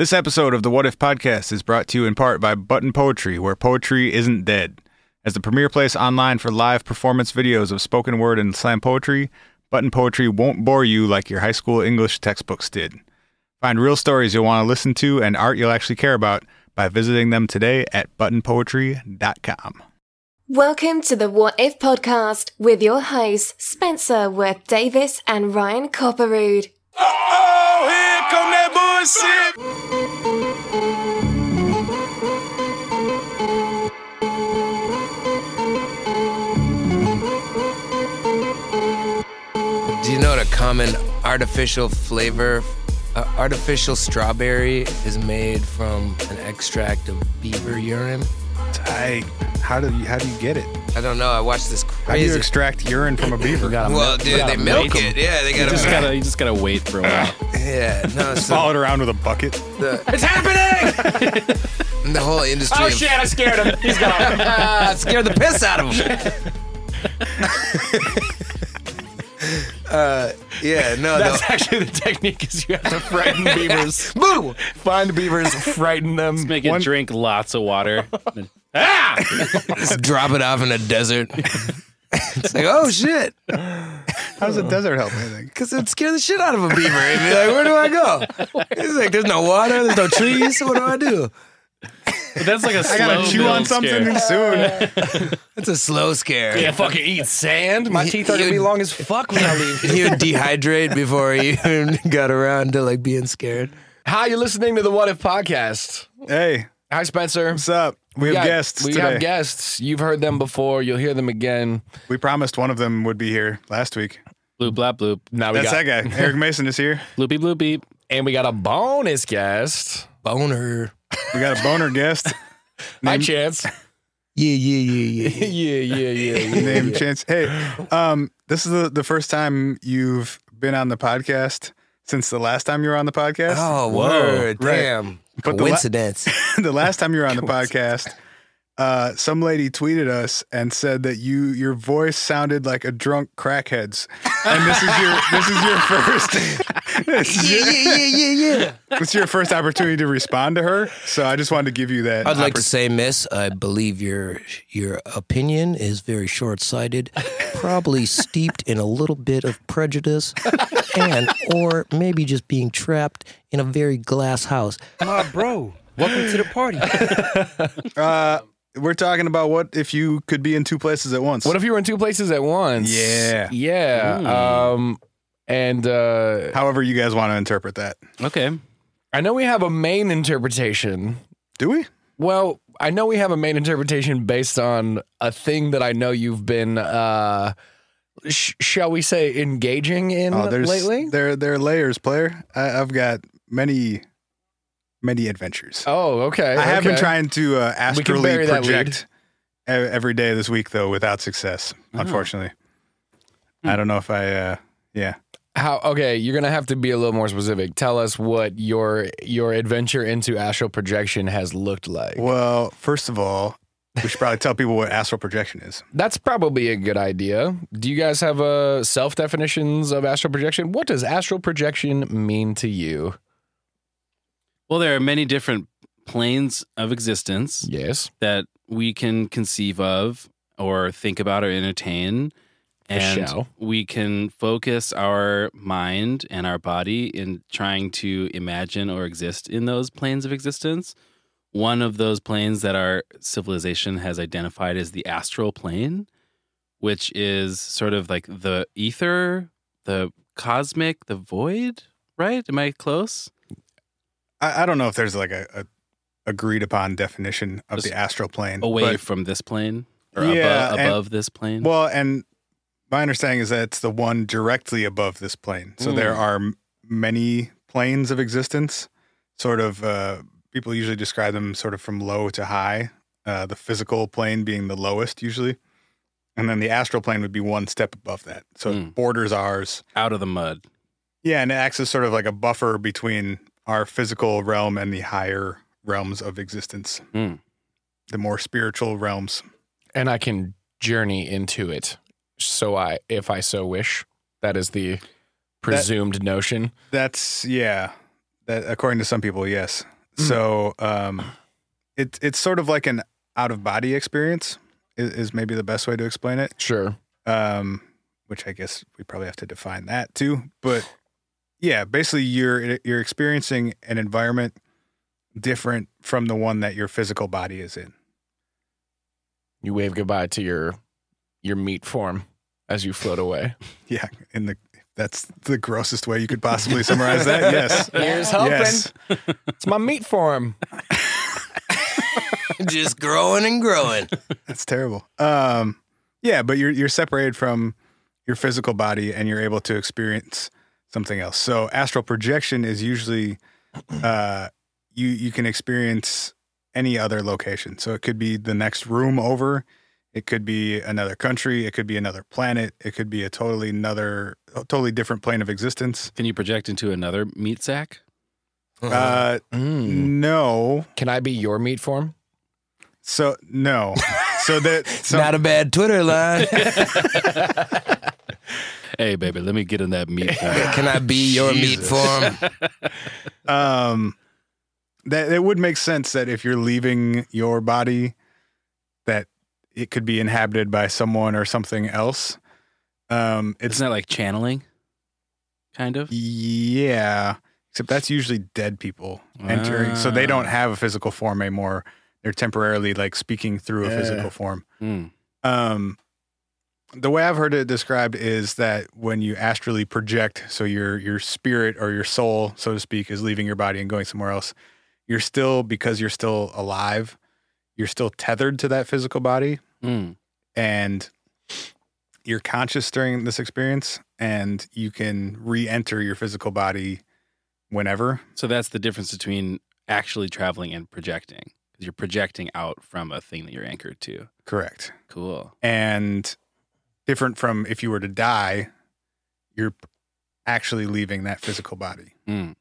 This episode of the What If podcast is brought to you in part by Button Poetry, where poetry isn't dead. As the premier place online for live performance videos of spoken word and slam poetry, Button Poetry won't bore you like your high school English textbooks did. Find real stories you'll want to listen to and art you'll actually care about by visiting them today at buttonpoetry.com. Welcome to the What If podcast with your hosts, Spencer Worth Davis and Ryan Copperrood. Do you know what a common artificial flavor, uh, artificial strawberry is made from an extract of beaver urine? I, how do you how do you get it? I don't know. I watched this How do you extract urine from a beaver? well, dude, they milk it. Yeah, they You gotta. just gotta, you just gotta wait for a while. yeah, no, so Follow it around with a bucket. the, It's happening! the whole industry. Oh of- shit, I scared him. He's gone. Ah, scared the piss out of him. Uh, yeah, no, That's no. actually the technique is you have to frighten beavers. Boo! Find beavers, frighten them. Make it One- drink lots of water. Ah! Just drop it off in a desert. it's like, oh shit. How does a desert help anything? Because it'd scare the shit out of a beaver. He'd be like, where do I go? It's like, there's no water, there's no trees. What do I do? But that's like a slow I gotta chew on something scare. soon. That's a slow scare. Yeah, fucking eat sand. My teeth are gonna be long as fuck when I leave. He would dehydrate before he even got around to like being scared. Hi, you're listening to the What If podcast. Hey, Hi, Spencer. what's up? We have got- guests We today. have guests. You've heard them before. You'll hear them again. We promised one of them would be here last week. Bloop blap bloop. Now we That's got, that guy. Eric Mayson is here. Bloopy bloop beep. and we got a bonus guest. Boner. We got a boner guest Hi, Chance. Yeah, yeah, yeah, yeah. yeah, yeah, yeah. yeah. named Chance. Hey, um, this is the, the first time you've been on the podcast since the last time you were on the podcast. Oh, word. Right. Damn. But the la- Coincidence. the last time you were on the podcast, uh, some lady tweeted us and said that you your voice sounded like a drunk crackhead's, and this is your this is your first this is your, yeah, yeah, yeah, yeah. this is your first opportunity to respond to her. So I just wanted to give you that. I'd like to say, Miss, I believe your your opinion is very short sighted, probably steeped in a little bit of prejudice, and or maybe just being trapped in a very glass house. My bro, welcome to the party. Uh, we're talking about what if you could be in two places at once. What if you were in two places at once? Yeah. Yeah. Um, and uh, However, you guys want to interpret that. Okay. I know we have a main interpretation. Do we? Well, I know we have a main interpretation based on a thing that I know you've been, uh, sh- shall we say, engaging in Oh, there's lately. there there are layers, player. I, I've got many many adventures. Oh, okay. I have been trying to uh, astrally bury that lead. project every day this week, though, without success. Uh-huh. Unfortunately, Hmm. I don't know if I. Uh, yeah, How? Okay, you're gonna have to be a little more specific. Tell us what your your adventure into astral projection has looked like. well, first of all, we should probably tell people what astral projection is. That's probably a good idea. Do you guys have uh, self definitions of astral projection? What does astral projection mean to you? Well, there are many different planes of existence Yes. that we can conceive of or think about or entertain. And shall. we can focus our mind and our body in trying to imagine or exist in those planes of existence. One of those planes that our civilization has identified is the astral plane, which is sort of like the ether, the cosmic, the void, right? Am I close? I, I don't know if there's like a, a agreed upon definition of Just the astral plane. Away but- from this plane or Yeah, above, and- above this plane? Well, and my understanding is that it's the one directly above this plane. So there are m- many planes of existence. Sort of, uh, people usually describe them sort of from low to high. Uh, the physical plane being the lowest usually, and then the astral plane would be one step above that. So it Mm. borders ours. Out of the mud. Yeah, and it acts as sort of like a buffer between our physical realm and the higher realms of existence, Mm. the more spiritual realms. And I can journey into it. So I, if I so wish, that is the presumed notion. That's yeah. That, according to some people, yes. So um, it's it's sort of like an out of body experience is, is maybe the best way to explain it. Sure. Um, which I guess we probably have to define that too. But yeah, basically you're you're experiencing an environment different from the one that your physical body is in. You wave goodbye to your your meat form as you float away. Yeah, in the that's the grossest way you could possibly summarize that. Yes. Here's hoping. Yes. It's my meat form. Just growing and growing. That's terrible. Um, yeah, but you're you're separated from your physical body and you're able to experience something else. So astral projection is usually uh, you you can experience any other location. So it could be the next room over, it could be another country, it could be another planet, it could be a totally another a totally different plane of existence. Can you project into another meat sack? Uh, Mm. no. Can I be your meat form? So no. So that so, Not a bad Twitter line. Hey, baby, let me get in that meat form. Can I be your meat form? um that it would make sense that if you're leaving your body that it could be inhabited by someone or something else um it's Isn't that like channeling? Kind of. yeah except that's usually dead people entering so they don't have a physical form anymore they're temporarily like speaking through a physical form Mm. um the way I've heard it described is that when you astrally project, so your your spirit or your soul, so to speak, is leaving your body and going somewhere else, you're still because you're still alive, you're still tethered to that physical body, Mm. and you're conscious during this experience, and you can re-enter your physical body whenever. So that's the difference between actually traveling and projecting. Because you're projecting out from a thing that you're anchored to. Correct. Cool. And different from if you were to die, you're actually leaving that physical body. Mm.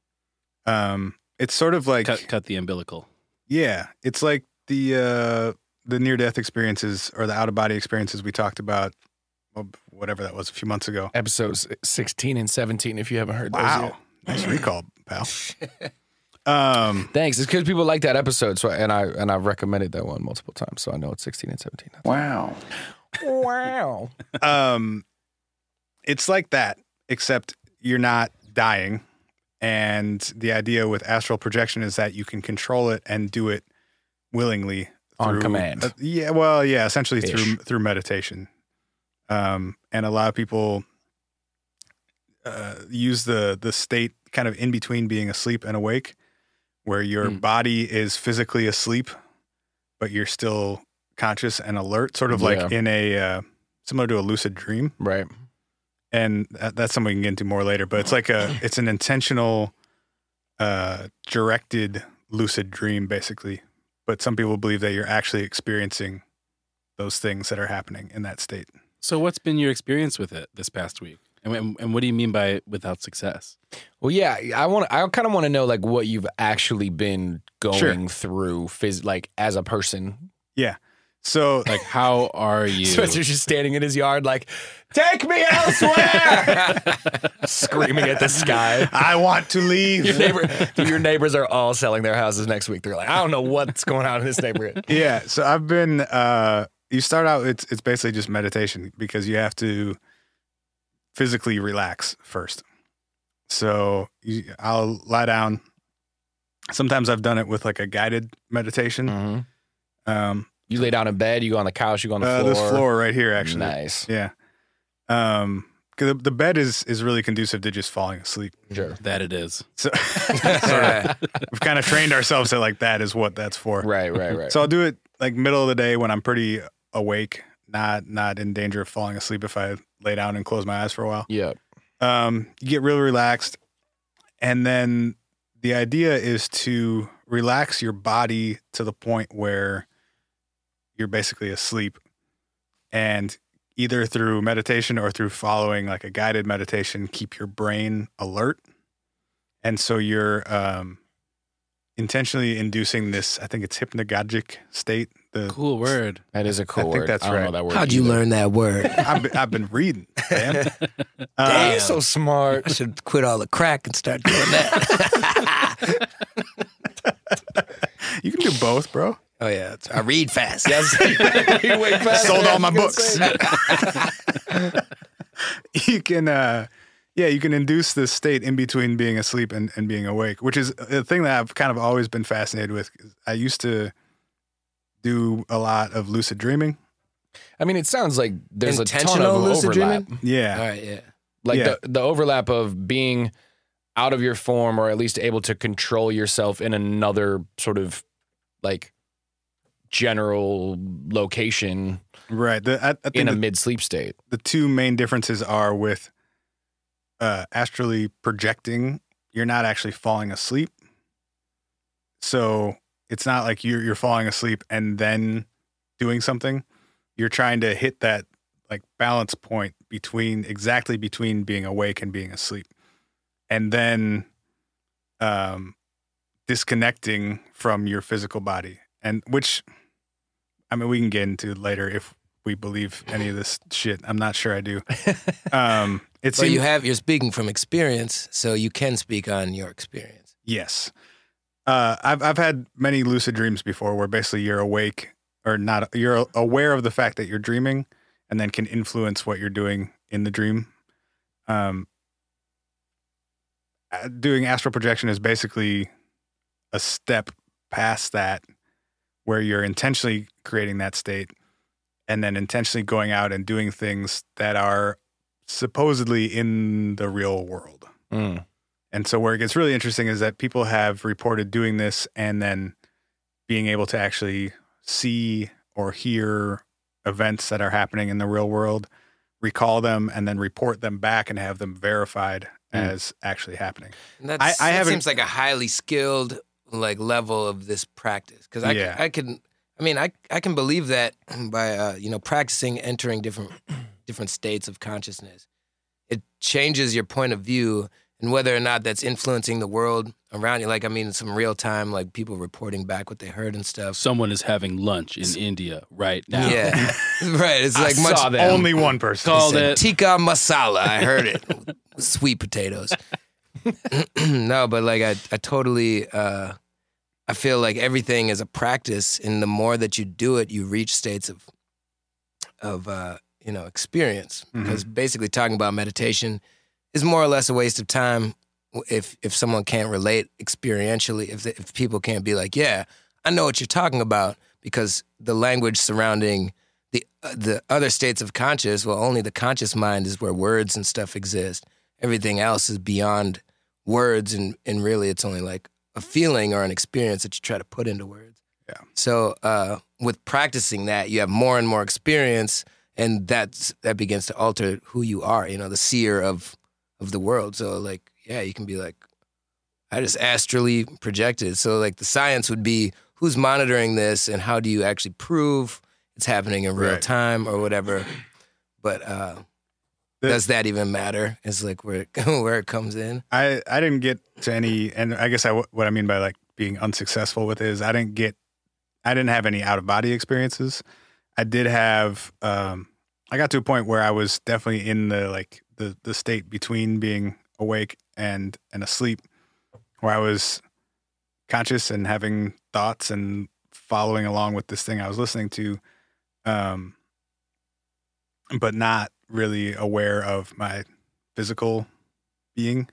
Um, it's sort of like Cut, cut the umbilical. yeah, it's like the uh, the near death experiences or the out of body experiences we talked about, whatever that was a few months ago. Episodes 16 and 17, if you haven't heard those Wow, yet. nice recall, pal. Um, Thanks. It's because people like that episode, so and I and I've recommended that one multiple times, so I know it's 16 and 17. Wow. Wow. um, it's like that, except you're not dying. And the idea with astral projection is that you can control it and do it willingly On through- command. uh, yeah, well, yeah, essentially through Ish. through meditation. Um, and a lot of people uh, use the the state kind of in between being asleep and awake, where your Hmm. body is physically asleep, but you're still conscious and alert, sort of like Yeah. in a uh, similar to a lucid dream. Right. And that, that's something we can get into more later. But it's like a it's an intentional, uh, directed lucid dream, basically. But some people believe that you're actually experiencing those things that are happening in that state. So what's been your experience with it this past week? And, and, and what do you mean by without success? Well, yeah, I want. I kind of want to know like what you've actually been going through, phys- like as a person. So Like, how are you? Spencer's just standing in his yard, like, "Take me elsewhere!" screaming at the sky. I want to Your leave. neighbor, your neighbors are all selling their houses next week. They're like, I don't know what's going on in this neighborhood. yeah. So I've been. Uh, you start out. It's it's basically just meditation because you have to physically relax first. So you, I'll lie down. Sometimes I've done it with like a guided meditation. Mm-hmm. Um, You lay down in bed, you go on the couch, you go on the uh, floor. this floor right here, actually. Nice. Yeah. Um, 'cause the, the bed is is really conducive to just falling asleep. Sure. that it is. So sort we've kind of trained ourselves that like that is what that's for. Right, right, right. So I'll do it like middle of the day when I'm pretty awake, not not in danger of falling asleep if I lay down and close my eyes for a while. yeah. Um, you get real relaxed, and then the idea is to relax your body to the point where you're basically asleep, and either through meditation or through following like a guided meditation, keep your brain alert, and so you're um, intentionally inducing this. I think it's hypnagogic state. The Cool word. That is a cool think word. that's I don't right. know that word. How'd you either. learn that word? I've been, I've been reading. Man. Damn, Uh, so smart. I should quit all the crack and start doing that. You can do both, bro. Oh yeah, it's- I read fast. You wait fast Sold all my you books. you can uh yeah you can induce this state in between being asleep and, and being awake which is a thing that i've kind of always been fascinated with i used to do a lot of lucid dreaming I mean, it sounds like there's a ton Intentional of lucid overlap. dreaming? yeah All right, yeah. Like Yeah. the the overlap of being out of your form, or at least able to control yourself in another sort of like general location right the, I, I think in a the, mid sleep state. the two main differences are with uh astrally projecting you're not actually falling asleep. So it's not like you're you're falling asleep and then doing something. You're trying to hit that like balance point between exactly between being awake and being asleep. And then um disconnecting from your physical body and which i mean we can get into later if we believe any of this shit i'm not sure i do um it seems you have you're speaking from experience, so you can speak on your experience. Yes. Uh, I've I've had many lucid dreams before, where basically you're awake or not. You're aware of the fact that you're dreaming, and then can influence what you're doing in the dream. Um, uh, doing astral projection is basically a step past that, where you're intentionally creating that state, and then intentionally going out and doing things that are supposedly in the real world. Mm. And so where it gets really interesting is that people have reported doing this and then being able to actually see or hear events that are happening in the real world, recall them, and then report them back and have them verified Mm. as actually happening. And that's, I- I that seems like a highly skilled like level of this practice because I, Yeah. I can I mean I I can believe that by uh, you know practicing entering different different states of consciousness, it changes your point of view and whether or not that's influencing the world around you. Like I mean, some real time like people reporting back what they heard and stuff. Someone is having lunch in India right now. Yeah, right. It's like I much saw them. Only one person. Called it. tikka masala. I heard it. Sweet potatoes. No, but like I, I totally, uh, I feel like everything is a practice, and the more that you do it, you reach states of, of uh, you know, experience. Because basically, talking about meditation is more or less a waste of time if if someone can't relate experientially. If if people can't be like, yeah, I know what you're talking about, because the language surrounding the uh, the other states of conscious, well, only the conscious mind is where words and stuff exist. Everything else is beyond words, and and really, it's only like a feeling or an experience that you try to put into words. Yeah. So uh, with practicing that, you have more and more experience, and that's that begins to alter who you are. You know, the seer of of the world. So like, yeah, you can be like, I just astrally projected. So like, the science would be who's monitoring this, and how do you actually prove it's happening in real Right. time or whatever. But uh, does that even matter? Is like where it, where it comes in. I I didn't get to any, and I guess I what I mean by like being unsuccessful with it is I didn't get, I didn't have any out of body experiences. I did have, um, I got to a point where I was definitely in the like the the state between being awake and and asleep, where I was conscious and having thoughts and following along with this thing I was listening to, um, but not really aware of my physical being.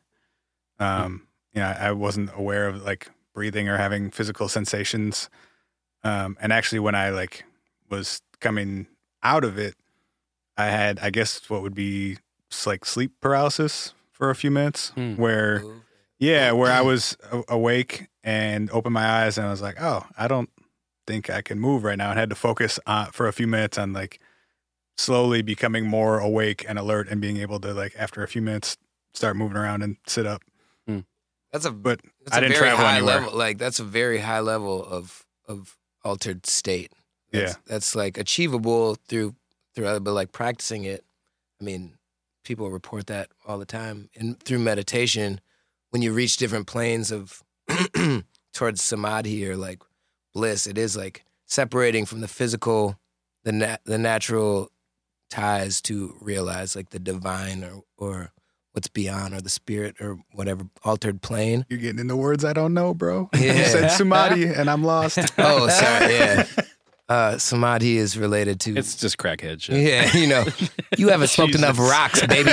Um, you know, I, I wasn't aware of like breathing or having physical sensations. Um, and actually, when I like was coming out of it, I had, I guess, what would be like sleep paralysis for a few minutes, Hmm. where yeah, where I was a- awake and opened my eyes and I was like, oh, I don't think I can move right now, and had to focus on, for a few minutes on like slowly becoming more awake and alert and being able to like after a few minutes start moving around and sit up. Hmm. That's a But that's I a didn't very travel high anywhere. level. Like that's a very high level of of altered state. That's, Yeah. that's like achievable through through other, but like practicing it. I mean, people report that all the time. And through meditation, when you reach different planes of towards samadhi or like bliss, it is like separating from the physical, the nat- the natural ties to realize like the divine or or what's beyond or the spirit or whatever altered plane. You're getting into words I don't know, bro. Yeah. You said samadhi, and I'm lost. Oh, sorry, yeah. Uh, samadhi is related to It's just crackhead shit. Yeah, you know, you haven't smoked enough rocks, baby.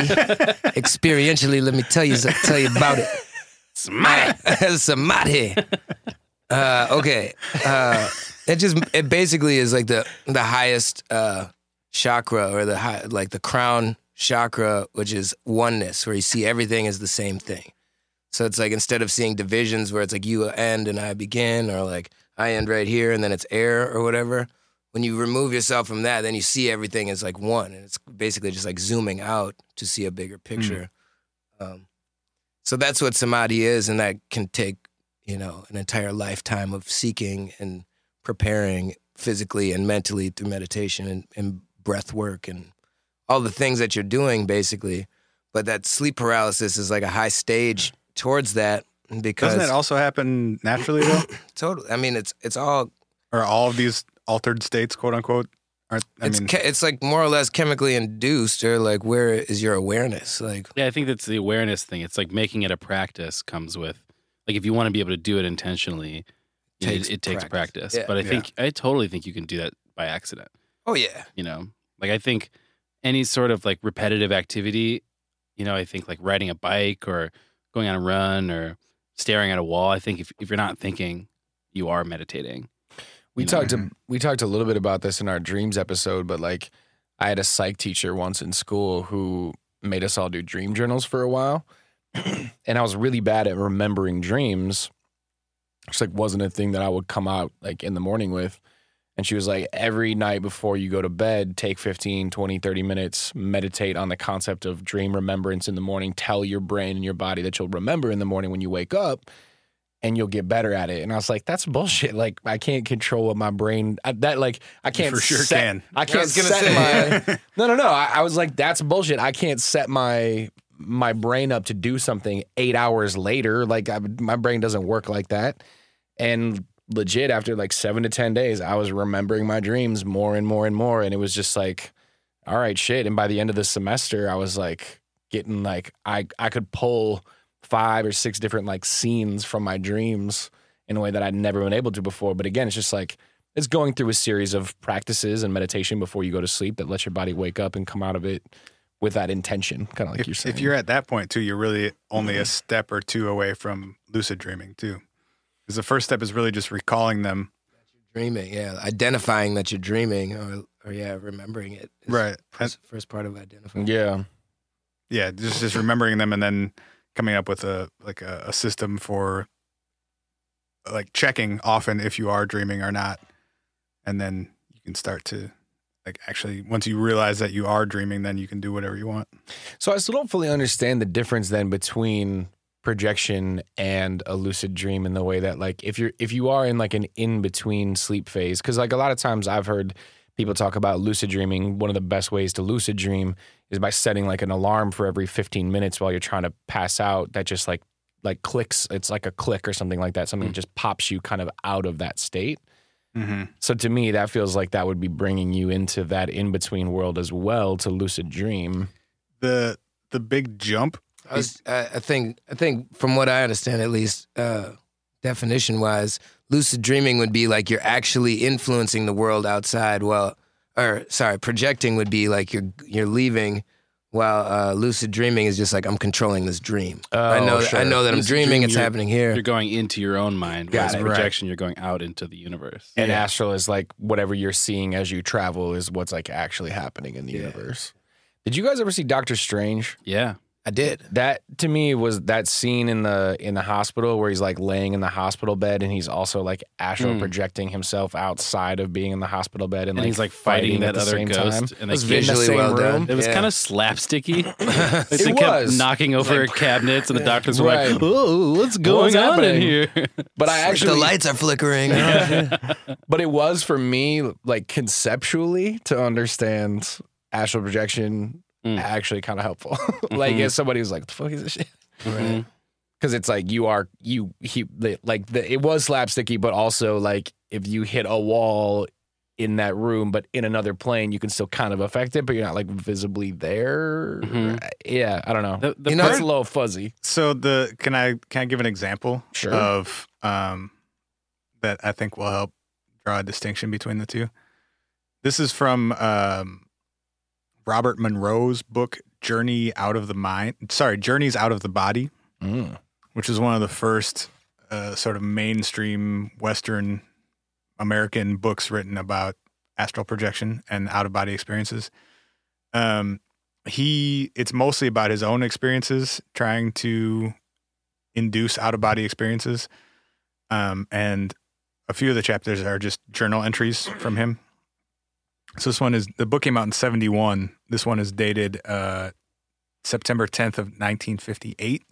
Experientially, let me tell you tell you about it. Samadhi, samadhi. Uh, okay, uh, it just it basically is like the the highest uh, chakra or the high, like the crown chakra, which is oneness, where you see everything as the same thing. So it's like instead of seeing divisions where it's like you end and I begin, or like I end right here and then it's air or whatever. When you remove yourself from that, then you see everything as like one, and it's basically just like zooming out to see a bigger picture. Um, so that's what samadhi is, and that can take you know an entire lifetime of seeking and preparing physically and mentally through meditation and, and breath work and all the things that you're doing basically. But that sleep paralysis is like a high stage towards that because Doesn't it also happen naturally though? totally. I mean, it's it's all Or all of these altered states, quote unquote? Aren't I it's mean, che- it's like more or less chemically induced, or like where is your awareness? Like Yeah, I think that's the awareness thing. It's like making it a practice comes with, like, if you want to be able to do it intentionally, you Takes it, it takes practice. practice. Yeah. But I Yeah. think, I totally think you can do that by accident. Oh yeah, You know, like, I think any sort of like repetitive activity, you know, I think like riding a bike or going on a run or staring at a wall, I think if, if you're not thinking, you are meditating. We You know? talked to, we talked a little bit about this in our dreams episode, but like I had a psych teacher once in school who made us all do dream journals for a while. and I was really bad at remembering dreams. It's like wasn't a thing that I would come out like in the morning with. And she was like, every night before you go to bed, take 15, 20, 30 minutes, meditate on the concept of dream remembrance in the morning. Tell your brain and your body that you'll remember in the morning when you wake up and you'll get better at it. And I was like, that's bullshit. Like, I can't control what my brain, I, that, like, I can't for sure set- can. I can't gonna set say. my, no, no, no. I, I was like, that's bullshit. I can't set my, my brain up to do something eight hours later. Like, I, my brain doesn't work like that. And legit, after like seven to 10 days, I was remembering my dreams more and more and more. And it was just like, all right, shit. And by the end of the semester, I was like getting like, I, I could pull five or six different like scenes from my dreams in a way that I'd never been able to before. But again, it's just like, it's going through a series of practices and meditation before you go to sleep that lets your body wake up and come out of it with that intention, kind of like if, you're saying. if you're at that point too, you're really only a mm-hmm. step or two away from lucid dreaming too. Because the first step is really just recalling them. dreaming. Yeah, identifying that you're dreaming, or or yeah, remembering it. is Right. First, first part of identifying. yeah. Yeah, just just remembering them and then coming up with a like a, a system for like checking often if you are dreaming or not. And then you can start to like actually once you realize that you are dreaming, then you can do whatever you want. So I still don't fully understand the difference then between projection and a lucid dream in the way that like if you're if you are in like an in between sleep phase because like a lot of times I've heard people talk about lucid dreaming. One of the best ways to lucid dream is by setting like an alarm for every 15 minutes while you're trying to pass out that just like like clicks it's like a click or something like that. Something that just pops you kind of out of that state. Mm-hmm. so to me that feels like that would be bringing you into that in between world as well to lucid dream. The the big jump I, was, I, I think I think from what I understand, at least uh, definition wise, lucid dreaming would be like you're actually influencing the world outside. Well, or sorry, projecting would be like you're you're leaving. While uh, lucid dreaming is just like I'm controlling this dream. I Oh, know sure. I know that I'm dreaming. dream, It's happening here. You're going into your own mind, Got whereas it. projection, you're going out into the universe. And astral is like whatever you're seeing as you travel is what's like actually happening in the universe. Did you guys ever see Doctor Strange? Yeah. I did. That to me was that scene in the in the hospital where he's like laying in the hospital bed and he's also like astral Mm. projecting himself outside of being in the hospital bed and, And like he's like fighting, at that the other same ghost. time. And It was they kept- visually same well room. done. It was Yeah. kind of slapsticky. Like, It they kept was. knocking over cabinets, and the doctors were Right. like, "Oh, what's going What's on in here?" But I Like actually the lights are flickering. but it was for me like conceptually to understand astral projection Mm. actually kind of helpful. like Mhm. as somebody who's like, the fuck is this shit?" Because it's like you are you he like the, it was slapsticky, but also like if you hit a wall in that room, but in another plane, you can still kind of affect it, but you're not like visibly there. Mhm. Yeah, I don't know. The, the You know- It's a little fuzzy. So the can I can I give an example Sure. of um that I think will help draw a distinction between the two. This is from um Robert Monroe's book Journey Out of the Mind. Sorry, Journeys Out of the Body, Mm. which is one of the first uh, sort of mainstream Western American books written about astral projection and out of body experiences. Um, he it's mostly about his own experiences trying to induce out of body experiences. Um, and a few of the chapters are just journal entries from him. So this one is the book came out in 71. This one is dated uh, September 10th of 1958.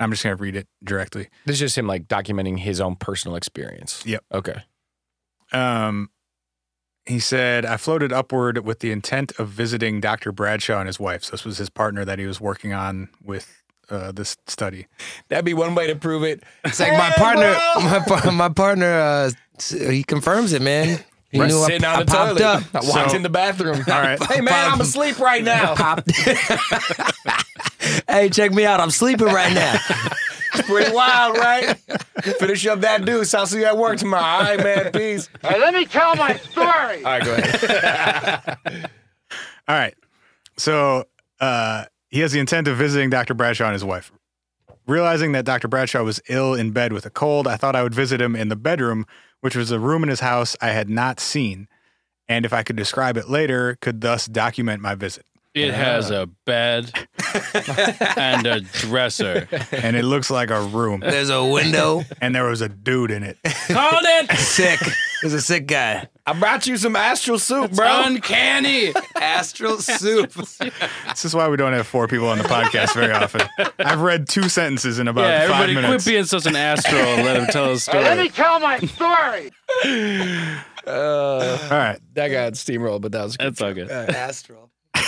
I'm just going to read it directly. This is just him like documenting his own personal experience. Yep. Okay. Um, he said, I floated upward with the intent of visiting Dr. Bradshaw and his wife. So this was his partner that he was working on with uh, this study. That'd be one way to prove it. It's like my partner, bro! my, my partner, uh, he confirms it, man. He Right, knew I, sitting on I the popped toilet. up. I walked So- in the bathroom. All right. Hey man, I'm asleep right now. Popped. hey, check me out. I'm sleeping right now. Pretty wild, right? Finish up that deuce. I'll see you at work tomorrow. All right, man. Peace. Hey, let me tell my story. All right, go ahead. All right. So uh, he has the intent of visiting Dr. Bradshaw and his wife. Realizing that Dr. Bradshaw was ill in bed with a cold, I thought I would visit him in the bedroom, which was a room in his house I had not seen. And if I could describe it later, could thus document my visit. It has a bed and a dresser. And it looks like a room. There's a window. And there was a dude in it. Called it Sick. There's a sick guy. I brought you some astral soup, bro. uncanny. Astral soup. This is why we don't have four people on the podcast very often. I've read two sentences in about Yeah, five everybody minutes. quit being such an astral and let him tell his story. let me tell my story. Uh, All right. that got steamrolled, but that was good. That's all good. Astral.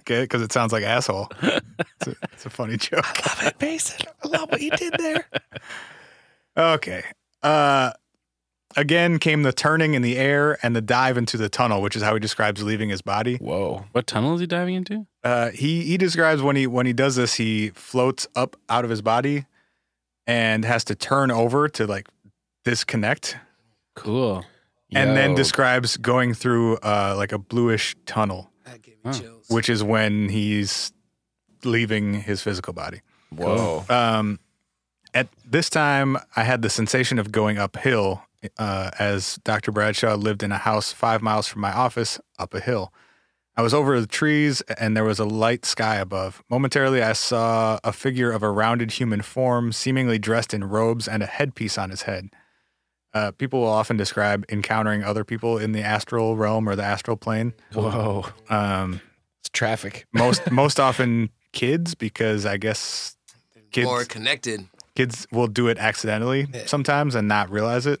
Okay. Because it sounds like asshole. It's a, it's a funny joke. I love it, Mayson, I love what you did there. Okay. Uh, again came the turning in the air and the dive into the tunnel, which is how he describes leaving his body. Whoa. What tunnel is he diving into? Uh, he he describes when he when he does this, he floats up out of his body and has to turn over to like disconnect, Cool. and then Yo. describes going through uh, like a bluish tunnel, That gave Huh. chills. which is when he's leaving his physical body. Whoa. Um, at this time, I had the sensation of going uphill, uh, as Dr. Bradshaw lived in a house five miles from my office up a hill. I was over the trees and there was a light sky above. Momentarily, I saw a figure of a rounded human form, seemingly dressed in robes and a headpiece on his head. Uh, people will often describe encountering other people in the astral realm or the astral plane. Whoa. Um, It's traffic. most most often kids, because I guess kids More connected. kids will do it accidentally Yeah. sometimes and not realize it,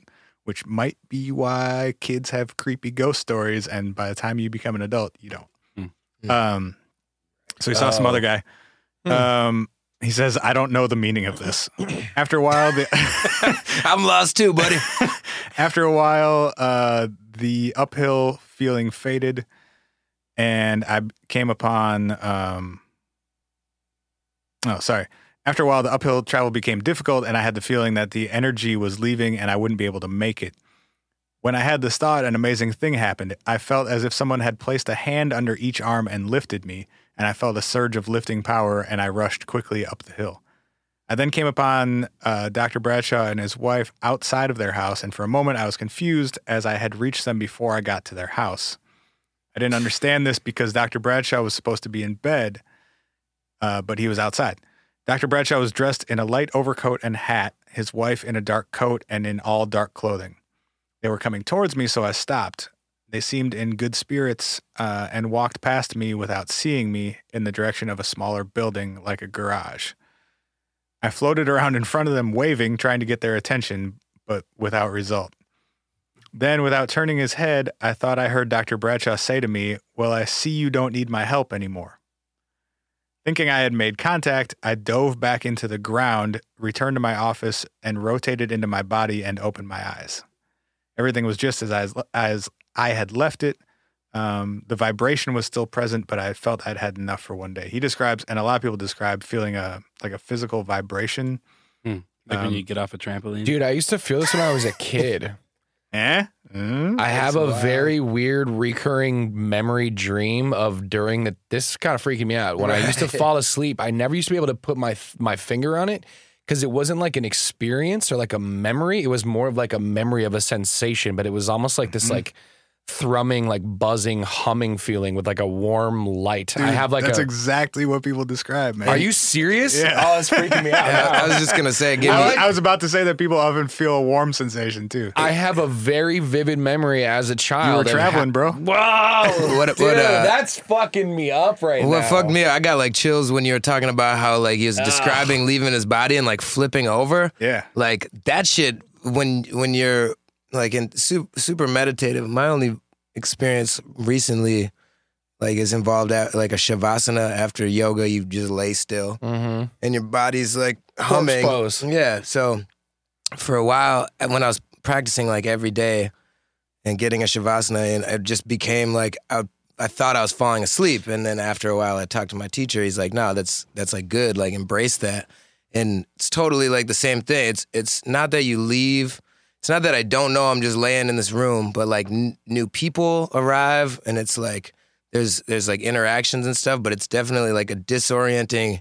which might be why kids have creepy ghost stories. And by the time you become an adult, you don't. Hmm. Um, so he saw some Oh. other guy. Um, he says, I don't know the meaning of this. After a while, the, I'm lost too, buddy. after a while, uh, the uphill feeling faded, and I came upon. Um, oh, sorry. After a while, the uphill travel became difficult, and I had the feeling that the energy was leaving, and I wouldn't be able to make it. When I had this thought, an amazing thing happened. I felt as if someone had placed a hand under each arm and lifted me, and I felt a surge of lifting power, and I rushed quickly up the hill. I then came upon uh, Dr. Bradshaw and his wife outside of their house, and for a moment I was confused as I had reached them before I got to their house. I didn't understand this because Dr. Bradshaw was supposed to be in bed, uh, but he was outside. Dr. Bradshaw was dressed in a light overcoat and hat, his wife in a dark coat and in all dark clothing. They were coming towards me, so I stopped. They seemed in good spirits uh, and walked past me without seeing me in the direction of a smaller building like a garage. I floated around in front of them, waving, trying to get their attention, but without result. Then, without turning his head, I thought I heard Dr. Bradshaw say to me, Well, I see you don't need my help anymore. Thinking I had made contact, I dove back into the ground, returned to my office, and rotated into my body and opened my eyes. Everything was just as I, as I had left it. Um, the vibration was still present, but I felt I'd had enough for one day. He describes, and a lot of people describe feeling a like a physical vibration. Like Um, when you get off a trampoline. Dude, I used to feel this when I was a kid. Eh? Mm? I have a very weird recurring memory dream of during the. This is kind of freaking me out. When I used to fall asleep, I never used to be able to put my my finger on it because it wasn't like an experience or like a memory. It was more of like a memory of a sensation, but it was almost like this like thrumming, like buzzing, humming feeling with like a warm light. I have like that's a. exactly what people describe, man. are you serious? Yeah. Oh, it's freaking me out. Yeah. I was just gonna say, give I, me. was, I was about to say that people often feel a warm sensation too. I have a very vivid memory as a child. you were traveling, ha- bro. Wow, What- dude, what, uh, that's fucking me up right What now. fucked me up? I got like chills when you were talking about how like he was describing leaving his body and like flipping over. Yeah. Like that shit when when you're like in super, super meditative. My only experience recently like is involved at like a shavasana after yoga. You just lay still Mm-hmm. and your body's like humming. pose. Yeah. So for a while, when I was practicing like every day and getting a shavasana, and it just became like I, I thought I was falling asleep, and then after a while, I talked to my teacher. He's like, "No, that's that's like good. Like embrace that." And it's totally like the same thing. It's it's not that you leave. It's not that I don't know. I'm just laying in this room, but like n- new people arrive, and it's like there's there's like interactions and stuff, but it's definitely like a disorienting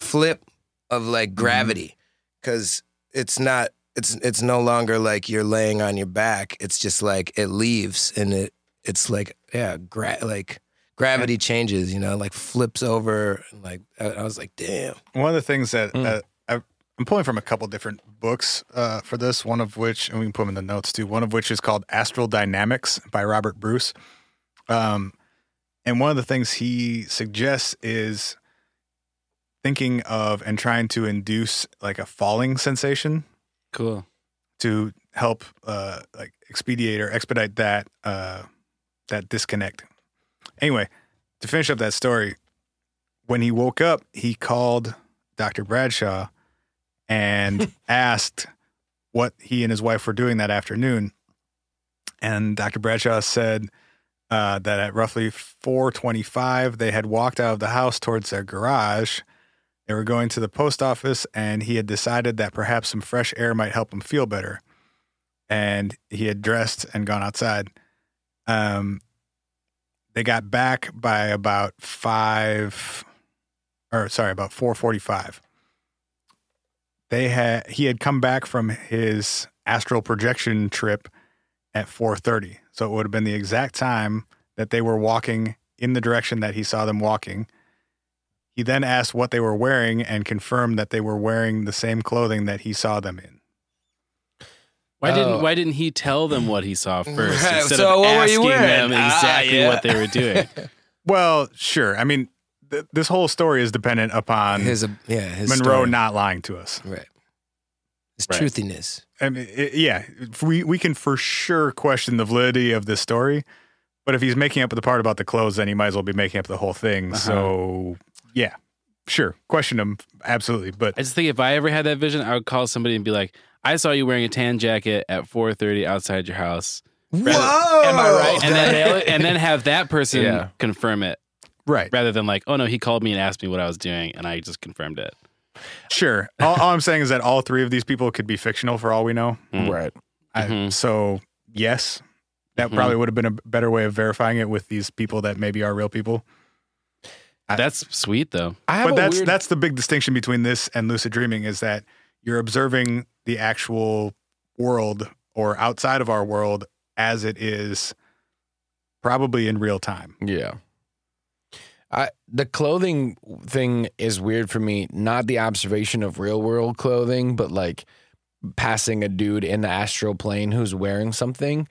flip of like gravity because it's not it's it's no longer like you're laying on your back it's just like it leaves and it it's like yeah gra- like gravity changes you know like flips over and like I, I was like damn One of the things that Mm. uh, I'm pulling from a couple different books uh, for this, one of which, and we can put them in the notes too, one of which is called Astral Dynamics by Robert Bruce. Um, and one of the things he suggests is thinking of and trying to induce like a falling sensation Cool. to help uh, like expedite or expedite that uh, that disconnect. Anyway, to finish up that story, when he woke up, he called Dr. Bradshaw and asked what he and his wife were doing that afternoon. And Dr. Bradshaw said uh, that at roughly 4:25, they had walked out of the house towards their garage. They were going to the post office, and he had decided that perhaps some fresh air might help him feel better. And he had dressed and gone outside. Um, they got back by about five, or sorry, about four forty-five. They had he had come back from his astral projection trip at four thirty, so it would have been the exact time that they were walking in the direction that he saw them walking. He then asked what they were wearing and confirmed that they were wearing the same clothing that he saw them in. Why Oh. didn't Why didn't he tell them what he saw first instead so of what were you asking wearing? them Ah, exactly yeah. what they were doing? Well, sure. I mean, th- this whole story is dependent upon his uh, yeah his Monroe story. not lying to us. right his Right. truthiness I mean, it, yeah, we we can for sure question the validity of this story, but if he's making up the part about the clothes, then he might as well be making up the whole thing. Uh-huh. So, yeah, sure, question him absolutely. But I just think if I ever had that vision, I would call somebody and be like, "I saw you wearing a tan jacket at 4:30 outside your house." whoa Am I right? And then and then have that person Yeah. confirm it right, rather than like, "Oh no, he called me and asked me what I was doing and I just confirmed it." sure. All, all I'm saying is that all three of these people could be fictional for all we know. Mm. Right. I, Mhm. so, yes, that Mhm. probably would have been a better way of verifying it with these people that maybe are real people. I- That's sweet though. I have but that's weird, that's the big distinction between this and lucid dreaming is that you're observing the actual world or outside of our world as it is probably in real time Yeah. I the clothing thing is weird for me. Not the observation of real world clothing, but like passing a dude in the astral plane who's wearing something.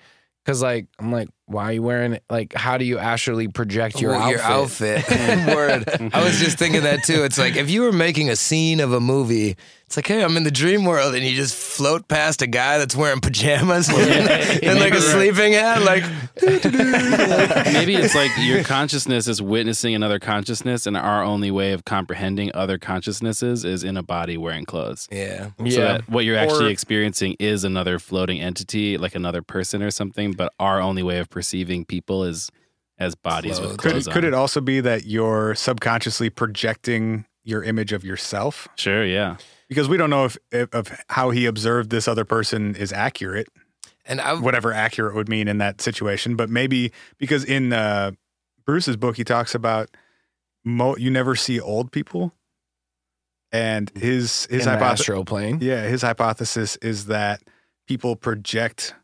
Cause like I'm like, Why are you wearing like? How do you actually project your Well, outfit? outfit. Mm, word. I was just thinking that too. It's like if you were making a scene of a movie, it's like, hey, I'm in the dream world, and you just float past a guy that's wearing pajamas and like a sleeping hat, like Maybe it's like your consciousness is witnessing another consciousness, and our only way of comprehending other consciousnesses is in a body wearing clothes. yeah. So Yeah. that what you're actually Or- experiencing is another floating entity, like another person or something. But our only way of perceiving people as as bodies with Clothes. Could clothes it, could it also be that you're subconsciously projecting your image of yourself? Sure, yeah. Because we don't know if, if of how he observed this other person is accurate, And I whatever accurate would mean in that situation. But maybe because in uh, Bruce's book he talks about mo- you never see old people, and his his hypothesis. Yeah, his hypothesis is that people project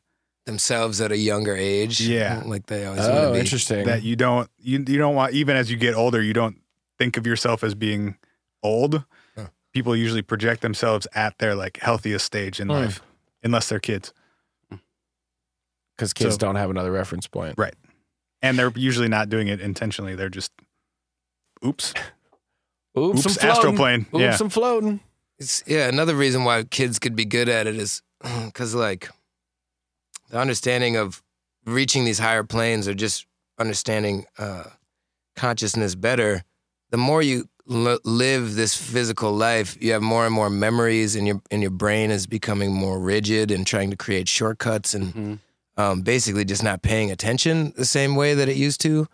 themselves at a younger age. Yeah. Like they always Oh, want to be. interesting. that you don't you you don't want even as you get older you don't think of yourself as being old. Huh. People usually project themselves at their like healthiest stage in Hmm. life, unless they're kids, Because kids So- don't have another reference point. Right. and they're usually not doing it intentionally. They're just, oops, Oops, oops, I'm astral floating. plane. Oops, yeah, I'm floating. It's yeah, another reason why kids could be good at it is because like the understanding of reaching these higher planes or just understanding uh, consciousness better. The more you l- live this physical life, you have more and more memories, and your and your brain is becoming more rigid and trying to create shortcuts and Mhm. um, basically just not paying attention the same way that it used to.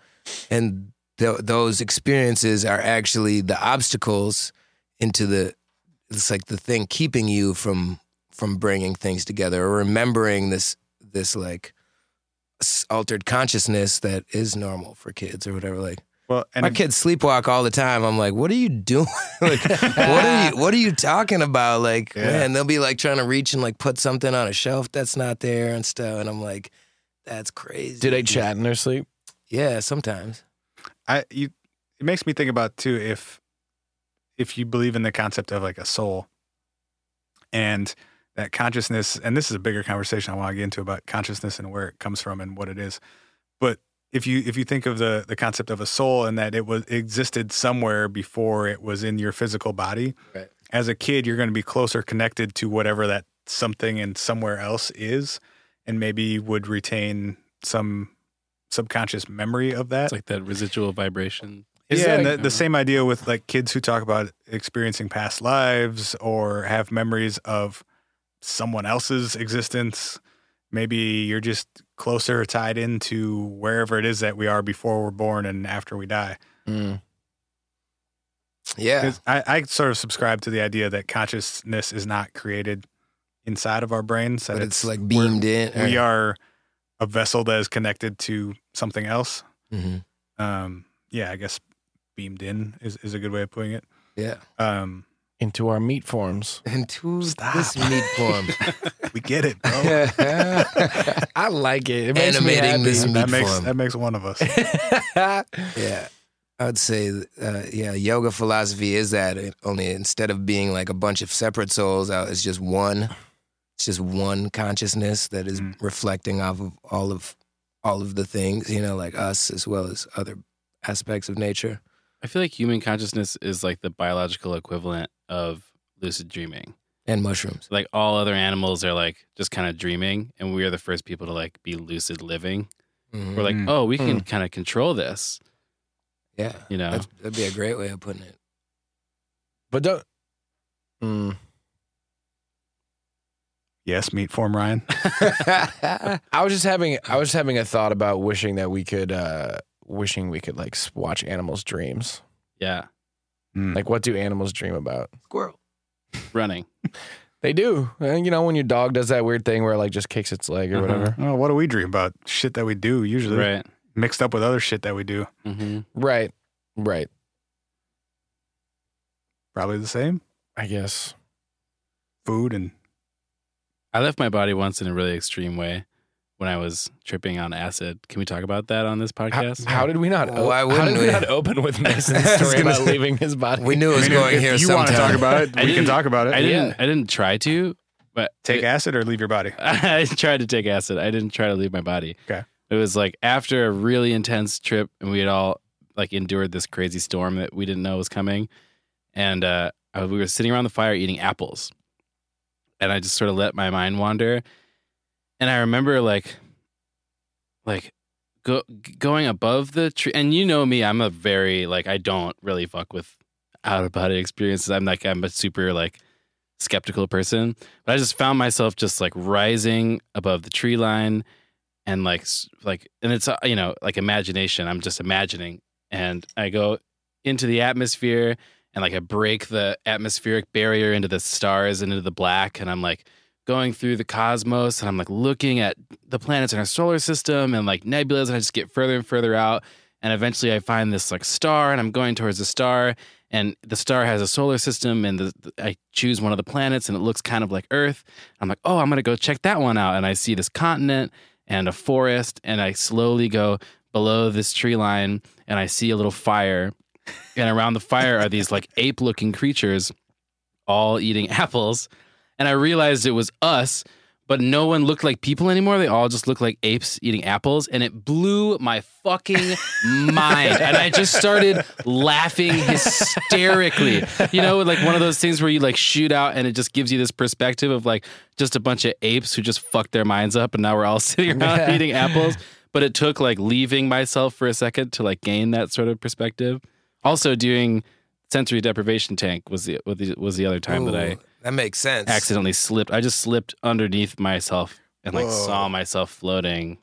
And th- those experiences are actually the obstacles into the. It's like the thing keeping you from from bringing things together or remembering this this like altered consciousness that is normal for kids or whatever. Like well, and my kids sleepwalk all the time. I'm like, what are you doing? like, what are you what are you talking about? Like, Yeah. man, they'll be like trying to reach and like put something on a shelf that's not there and stuff. And I'm like, that's crazy. Do they chat in their sleep? Yeah, sometimes. I you it makes me think about too if if you believe in the concept of like a soul and that consciousness and this is a bigger conversation I want to get into about consciousness and where it comes from and what it is. But if you if you think of the the concept of a soul and that it was existed somewhere before it was in your physical body, Right. as a kid you're going to be closer connected to whatever that something and somewhere else is and maybe would retain some subconscious memory of that. It's like that residual vibration. Is yeah, and the, the same idea with like kids who talk about experiencing past lives or have memories of someone else's existence. Maybe you're just closer tied into wherever it is that we are before we're born and after we die. Mm. Yeah. I, I sort of subscribe to the idea that consciousness is not created inside of our brains. That But it's like beamed in. We are a vessel that is connected to something else. Mhm. Um, yeah, I guess beamed in is, is a good way of putting it. Yeah. Um, Into our meat forms. Into Stop. this meat form. we get it, bro. I like it. It makes Animating me this meat that makes form. that makes one of us. Yeah. I would say, uh, yeah, yoga philosophy is that. It only instead of being like a bunch of separate souls, it's just one. It's just one consciousness that is Mm. reflecting off of all of all of the things, you know, like us as well as other aspects of nature. I feel like human consciousness is like the biological equivalent of lucid dreaming. And mushrooms. Like all other animals are like just kind of dreaming, and we are the first people to like be lucid living. Mhm. We're like, Mm. oh, we can kind of control this, yeah, you know? That's, that'd be a great way of putting it. But don't. Mm. yes, meat form Ryan. I was just having I was just having a thought about wishing that we could uh wishing we could like watch animals' dreams. Yeah, Like what do animals dream about? Squirrel. running. They do. And you know when your dog does that weird thing where it like just kicks its leg or Uh-huh. whatever. Oh, what do we dream about? Shit that we do usually, Right. mixed up with other shit that we do. hmm Right. Right. Probably the same I guess. food and I left my body once in a really extreme way when I was tripping on acid. Can we talk about that on this podcast? how did we not? Why how wouldn't did we, we? not open with Mayson's story about say- leaving his body? We knew it was I mean, going if here. you want to sometime. talk about it, we can talk about it. I didn't. Yeah. I didn't try to, but Take acid or leave your body. I tried to take acid. I didn't try to leave my body. Okay. It was like after a really intense trip, and we had all like endured this crazy storm that we didn't know was coming, and uh, we were sitting around the fire eating apples, and I just sort of let my mind wander, and I remember like, like, go, going above the tree, and you know me, I'm a very like I don't really fuck with out of body experiences. I'm like I'm a super like skeptical person, but I just found myself just like rising above the tree line and like like and it's uh, you know like imagination. I'm just imagining. And i go into the atmosphere and like i break the atmospheric barrier into the stars and into the black. And i'm like going through the cosmos and i'm like looking at the planets in our solar system and like nebulas and i just get further and further out and eventually i find this like star and i'm going towards the star and the star has a solar system and the, i choose one of the planets and it looks kind of like earth. I'm like oh i'm gonna go check that one out and i see this continent and a forest and I slowly go below this tree line and I see a little fire and around the fire are these like ape looking creatures all eating apples and I realized it was us but no one looked like people anymore. They all just looked like apes eating apples and it blew my fucking mind. And I just started laughing hysterically. You know like one of those things where you like shoot out and it just gives you this perspective of like just a bunch of apes who just fucked their minds up and now we're all sitting around eating apples. But it took like leaving myself for a second to like gain that sort of perspective. Also doing sensory deprivation tank was the was the, was the other time that I Ooh, that makes sense. accidentally slipped I just slipped underneath myself and like Whoa. saw myself floating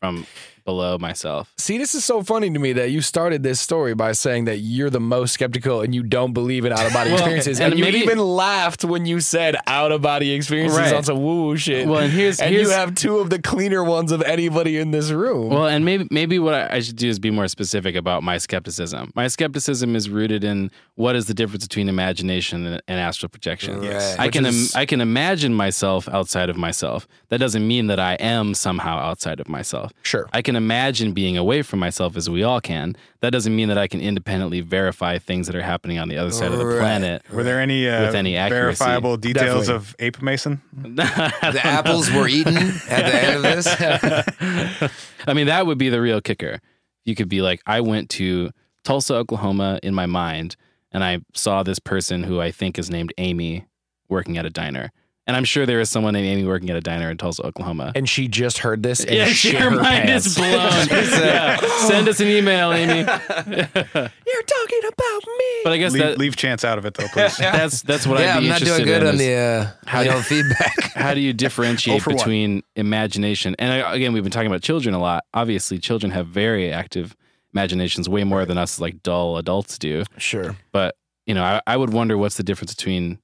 from below myself See, this is so funny to me that you started this story by saying that you're the most skeptical and you don't believe in out of body Well, experiences, and and, you even laughed when you said out of body experiences Right. on some woo woo shit. Well, and here's- and here's- you have two of the cleaner ones of anybody in this room. Well, and maybe maybe what I I should do is be more specific about my skepticism. My skepticism is rooted in what is the difference between imagination and, and astral projection. Yes. I Which can is- Im- I can imagine myself outside of myself. That doesn't mean that I am somehow outside of myself. sure. I can imagine being away from myself as we all can. That doesn't mean that I can independently verify things that are happening on the other side of the Right. planet. Were there any, uh, With any accuracy. verifiable details Definitely. of Ape Mayson? the apples were eaten at the end of this. I mean, that would be the real kicker. You could be like, I went to Tulsa, Oklahoma in my mind, and I saw this person who I think is named Amy working at a diner. And I'm sure there is someone named Amy working at a diner in Tulsa, Oklahoma. and she just heard this and yeah, shit your her mind pants. is blown. yeah. Send us an email, Amy. You're talking about me. But I guess Leave, that, leave chance out of it, though, please. that's that's what yeah, I'd be I'm not doing good in on the uh, how you do- know, feedback. how do you differentiate for one. between imagination and I, again we've been talking about children a lot obviously children have very active imaginations way more than us like dull adults do Sure. but you know I, I would wonder what's the difference between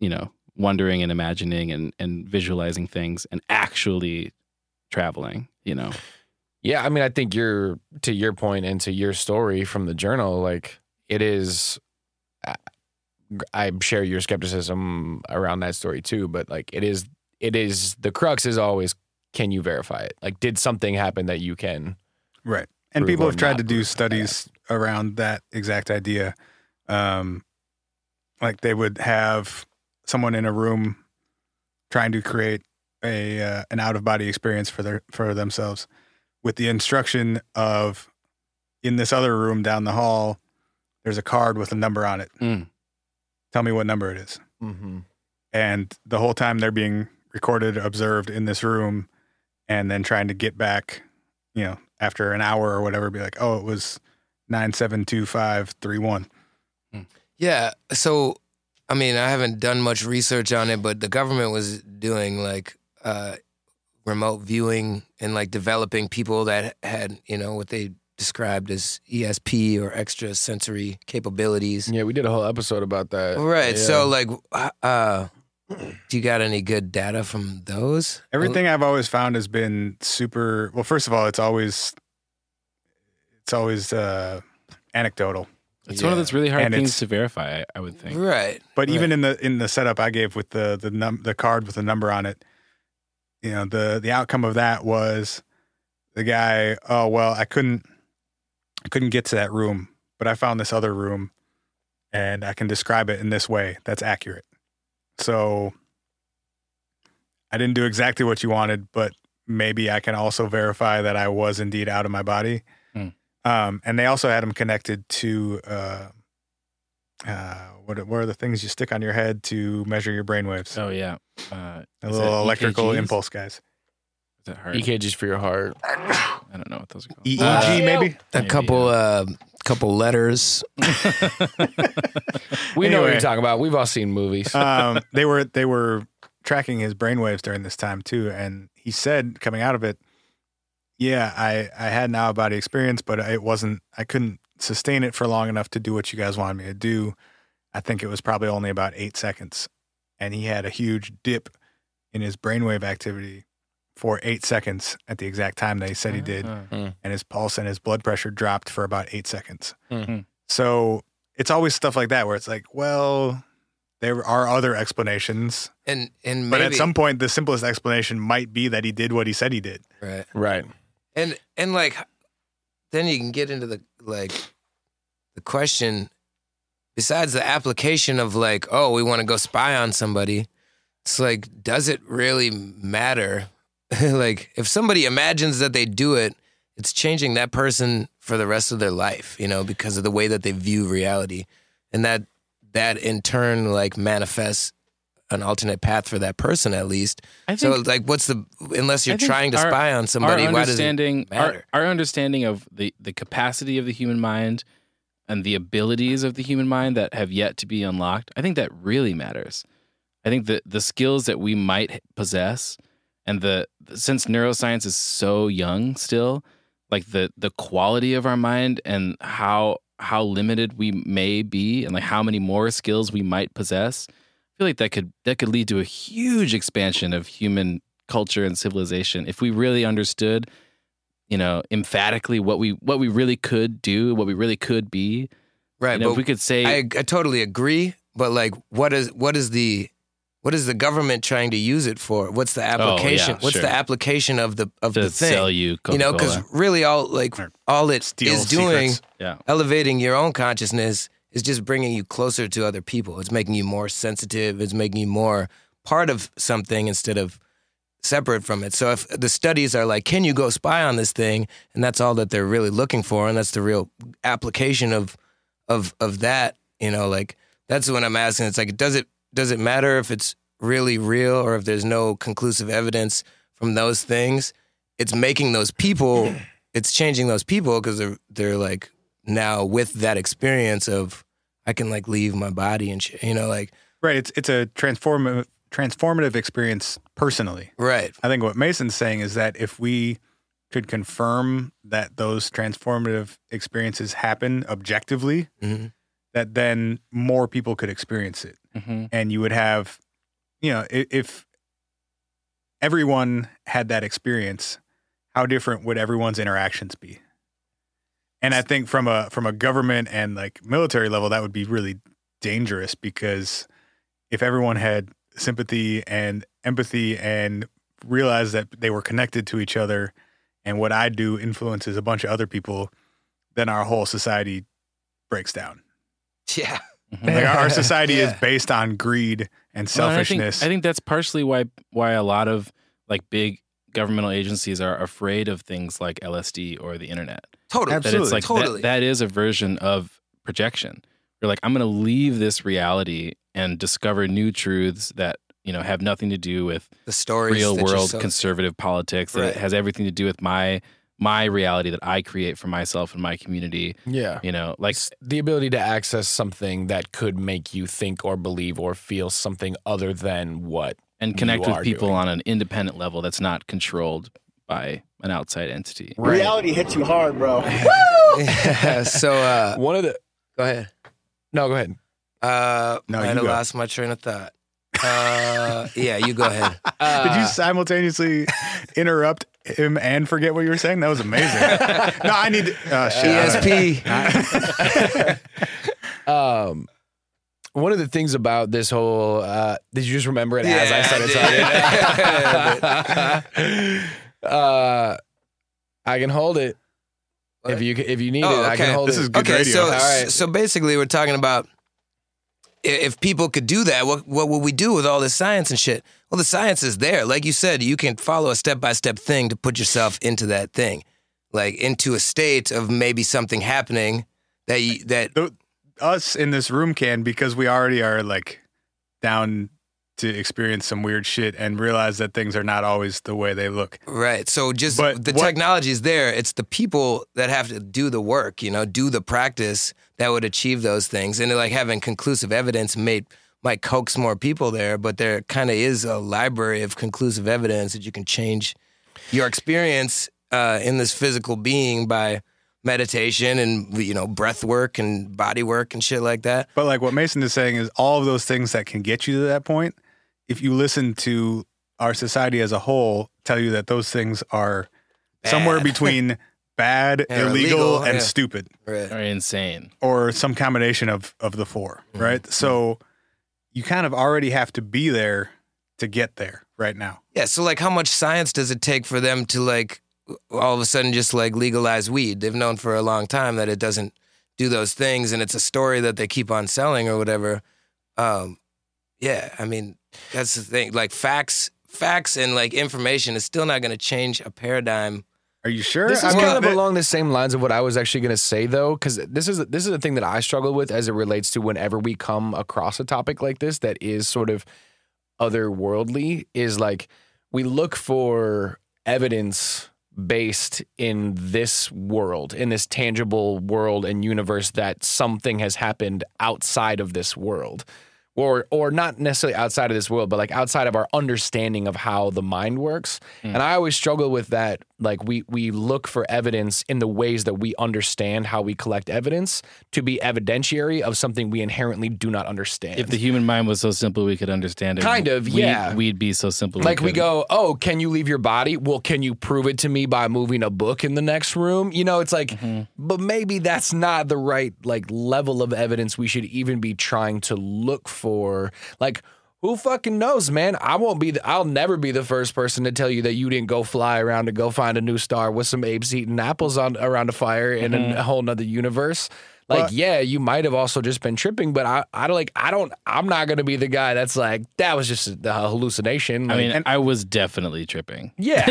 you know wondering and imagining and, and visualizing things and actually traveling you know Yeah, I mean, I think you're to your point and to your story from the journal. Like it is, I- I share your skepticism around that story too. But like it is, it is the crux is always can you verify it? Like, did something happen that you can? Right. And people have tried to do prove. studies around that exact idea. Um, like they would have someone in a room trying to create a uh, an out of body experience for their for themselves, with the instruction of in this other room down the hall, there's a card with a number on it. Mm. Tell me what number it is. Mm-hmm. And the whole time they're being recorded, observed in this room, and then trying to get back, you know, after an hour or whatever, be like, oh, it was nine seven two five three one. Yeah. So, I mean, I haven't done much research on it, but the government was doing like uh, remote viewing and like developing people that had, you know, what they described as ESP or extra sensory capabilities. Yeah, we did a whole episode about that. Right. Yeah. So, like, uh, do you got any good data from those? Everything I've always found has been super. Well, first of all, it's always it's always uh, anecdotal. It's one of those really hard And things to verify I, I would think Right. But Right. even in the in the setup I gave with the the num- the card with the number on it, you know, the the outcome of that was the guy, oh well, I couldn't I couldn't get to that room, but I found this other room and I can describe it in this way. That's accurate. So I didn't do exactly what you wanted, but maybe I can also verify that I was indeed out of my body. Um, and they also had him connected to uh, uh, what what are the things you stick on your head to measure your brainwaves? Oh yeah. Uh, the little electrical EKGs? impulse guys. Is that hard? EKGs for your heart. I don't know what those are called. EEG Uh, maybe. A Maybe, couple, yeah. uh, couple letters. We know what Anyway. you're talking about. We've all seen movies. um, they were they were tracking his brainwaves during this time too, and he said coming out of it, yeah, I I had an out of body experience, but it wasn't. I couldn't sustain it for long enough to do what you guys wanted me to do. I think it was probably only about eight seconds, and he had a huge dip in his brainwave activity for eight seconds at the exact time that he said he did, Uh, and his pulse and his blood pressure dropped for about eight seconds. Mhm. So it's always stuff like that where it's like, well, there are other explanations, And, and but at some point, the simplest explanation might be that he did what he said he did. right. right. And, and like, then you can get into the, like, the question, besides the application of like, oh, we want to go spy on somebody. It's like, does it really matter? like, if somebody imagines that they do it, it's changing that person for the rest of their life, you know, because of the way that they view reality. And that that in turn like manifests an alternate path for that person at least. I So like what's the unless you're trying to our- spy on somebody, our why does it understanding matter? Our, our understanding of the the capacity of the human mind and the abilities of the human mind that have yet to be unlocked i think that really matters i think that the skills that we might possess and the since neuroscience is so young still like the the quality of our mind and how how limited we may be and like how many more skills we might possess feel like that could that could lead to a huge expansion of human culture and civilization if we really understood you know emphatically what we what we really could do what we really could be right, you know, but if we could say I, I totally agree, but like what is what is the what is the government trying to use it for? What's the application? Oh, yeah, What's sure. the application of the of to the thing? sell you you Coca-Cola. know, because really all like all it is steal doing secrets. yeah elevating your own consciousness is just bringing you closer to other people. It's making you more sensitive. It's making you more part of something instead of separate from it. So if the studies are like, can you go spy on this thing, and that's all that they're really looking for, and that's the real application of of of that, you know, like that's what I'm asking. It's like, does it does it matter if it's really real or if there's no conclusive evidence from those things? It's making those people, it's changing those people because they're they're like now with that experience of I can like leave my body and shit, you know, like Right. It's it's a transformative transformative experience personally. right, I think what Mayson's saying is that if we could confirm that those transformative experiences happen objectively, Mhm. that then more people could experience it. Mhm. And you would have, you know, i- if everyone had that experience, how different would everyone's interactions be? And I think from a from a government and like military level, that would be really dangerous because if everyone had sympathy and empathy and realized that they were connected to each other and what I do influences a bunch of other people, then our whole society breaks down. yeah, mm-hmm. Like our, our society Yeah. is based on greed and Well, and I think- selfishness. I think, that's partially why why a lot of like big governmental agencies are afraid of things like LSD or the internet. totally, That Absolutely. it's like totally. that, that is a version of projection. You're like, I'm going to leave this reality and discover new truths that you know have nothing to do with the stories, real world so- conservative politics. That Right. it has everything to do with my my reality that I create for myself and my community. Yeah. You know, like It's the ability to access something that could make you think or believe or feel something other than what. And connect with people doing. on an independent level that's not controlled by an outside entity. Reality hits you hard, bro. yeah, so uh, One of the. go ahead. No, go ahead. Uh, No, I you had lost my train of thought. Uh, yeah, you go ahead. Uh, Did you simultaneously interrupt him and forget what you were saying? That was amazing. no, I need. To, oh, shit. ESP. Um, one of the things about this whole. Uh, did you just remember it as I Yeah, started I talking? uh, I can hold it if you if you need it. I can hold Oh, This it. is good okay, radio. so All right. so basically, we're talking about if people could do that, what what would we do with all this science and shit? Well, the science is there. Like you said, you can follow a step by step thing to put yourself into that thing, like into a state of maybe something happening that you, that Th- Us in this room can because we already are like down to experience some weird shit and realize that things are not always the way they look. Right. So just But the technology is there. It's the people that have to do the work, you know, do the practice that would achieve those things. And like having conclusive evidence made might coax more people there, but there kind of is a library of conclusive evidence that you can change your experience uh, in this physical being by meditation and you know breath work and body work and shit like that. But like what Mayson is saying is all of those things that can get you to that point, if you listen to our society as a whole tell you that those things are somewhere between bad, Yeah, illegal, illegal, and yeah. stupid. Right. Are insane. or some combination of of the 4 Mm-hmm. right? So you kind of already have to be there to get there right now. Yeah, so like how much science does it take for them to like all of a sudden just like legalize weed? They've known for a long time that it doesn't do those things and it's a story that they keep on selling or whatever. Um yeah, I mean, that's the thing. Like facts facts and like information is still not going to change a paradigm. Are you sure? This I is kind of that- along the same lines of what I was actually going to say, though, because this is this is a thing that I struggle with as it relates to whenever we come across a topic like this that is sort of otherworldly. Is like we look for evidence based in this world, in this tangible world and universe, that something has happened outside of this world. Or, or not necessarily outside of this world, but like outside of our understanding of how the mind works. Hmm. And I always struggle with that. Like we we look for evidence in the ways that we understand how we collect evidence to be evidentiary of something we inherently do not understand. If the human mind was so simple we could understand it, Kind of, we- yeah. We'd be so simple. like we couldn't. go, oh, can you leave your body? Well, can you prove it to me by moving a book in the next room? You know, it's like, Mm-hmm. but maybe that's not the right like level of evidence we should even be trying to look for. Like, who fucking knows, man? I won't be. The, I'll never be the first person to tell you that you didn't go fly around to go find a new star with some apes eating apples on around a fire in Mm-hmm. a whole nother universe. Like, Well- yeah, you might have also just been tripping, but I, I don't like, I don't, I'm not gonna be the guy that's like, that was just a hallucination. I Like, mean, I was definitely tripping. yeah,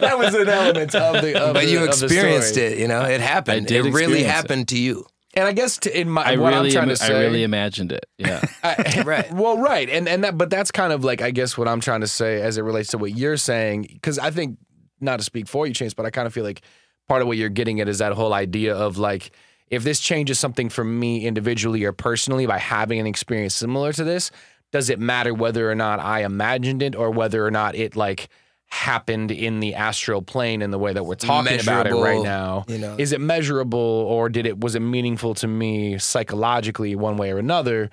that was an element of the. Of But the- you of the experienced story. it, you know? It happened. I did it really experience it. happened to you. And I guess to, in my I what really, I'm trying im- to say, I really imagined it. Yeah. I- Right. Well, right, and and that, but that's kind of like I guess what I'm trying to say as it relates to what you're saying, because I think not to speak for you, Chance, but I kind of feel like part of what you're getting at is that whole idea of like if this changes something for me individually or personally by having an experience similar to this, does it matter whether or not I imagined it or whether or not it like happened in the astral plane in the way that we're talking about it right now? you know. Is it measurable or did it was it meaningful to me psychologically one way or another?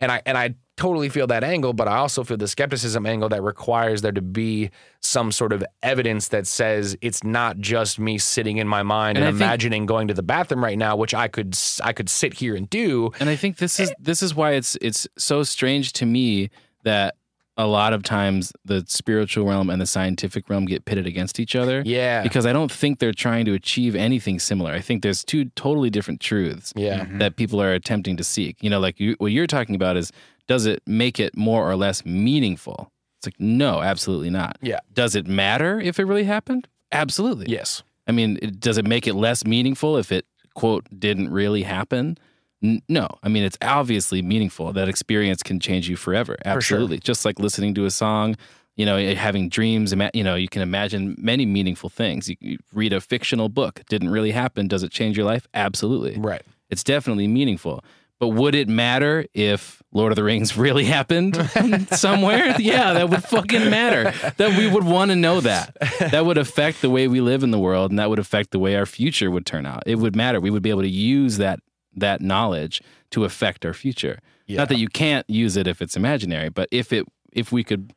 And I and I totally feel that angle, but I also feel the skepticism angle that requires there to be some sort of evidence that says it's not just me sitting in my mind And and, I think- imagining going to the bathroom right now, which I could i could sit here and do. And I think this is this is why it's it's so strange to me that a lot of times the spiritual realm and the scientific realm get pitted against each other. Yeah. Because I don't think they're trying to achieve anything similar. I think there's two totally different truths Yeah. Mm-hmm. that people are attempting to seek. You know, like you, what you're talking about is does it make it more or less meaningful? It's like no, absolutely not. Yeah. Does it matter if it really happened? Absolutely. Yes. I mean, it, does it make it less meaningful if it quote didn't really happen? No. I mean, it's obviously meaningful. That experience can change you forever. sure. Absolutely. Just like listening to a song, you know, eh, having dreams, you know, you can imagine many meaningful things. You read a fictional book, didn't really happen. Does it change your life? Absolutely. Right. It's definitely meaningful. But would it matter if Lord of the Rings really happened somewhere? yeah, that would fucking matter. That we would want to know that. That would affect the way we live in the world and that would affect the way our future would turn out. It would matter. We would be able to use that that knowledge to affect our future. Not that you can't use it if it's imaginary, but if it if we could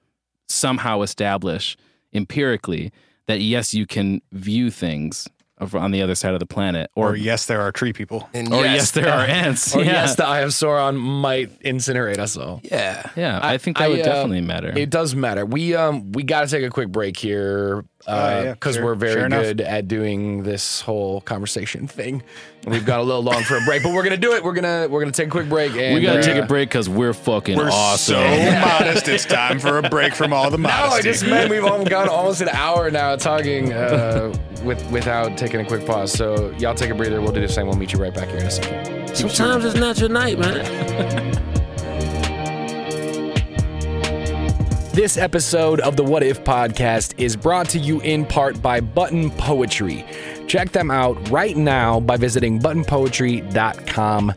somehow establish empirically that yes, you can view things on the other side of the planet, Or or yes, there are tree people. And or yes, there are ants. Or yeah. yes, the Eye of Sauron might incinerate us all. yeah. yeah, I, think that would uh, definitely matter. It does matter. We um we got to take a quick break here Oh, yeah, because sure. we're very Sure good at doing this whole conversation thing. And we've got a little long for a break, but we're gonna do it. We're gonna we're gonna take a quick break. And we gotta take a break because we're fucking We're awesome. so modest. It's time for a break from all the modesty. No. I just meant we've all gone almost an hour now talking uh, with without taking a quick pause. So y'all take a breather. We'll do the same. We'll meet you right back here in a second. Sometimes it's not your night, man. This episode of the What If podcast is brought to you in part by Button Poetry. Check them out right now by visiting buttonpoetry.com.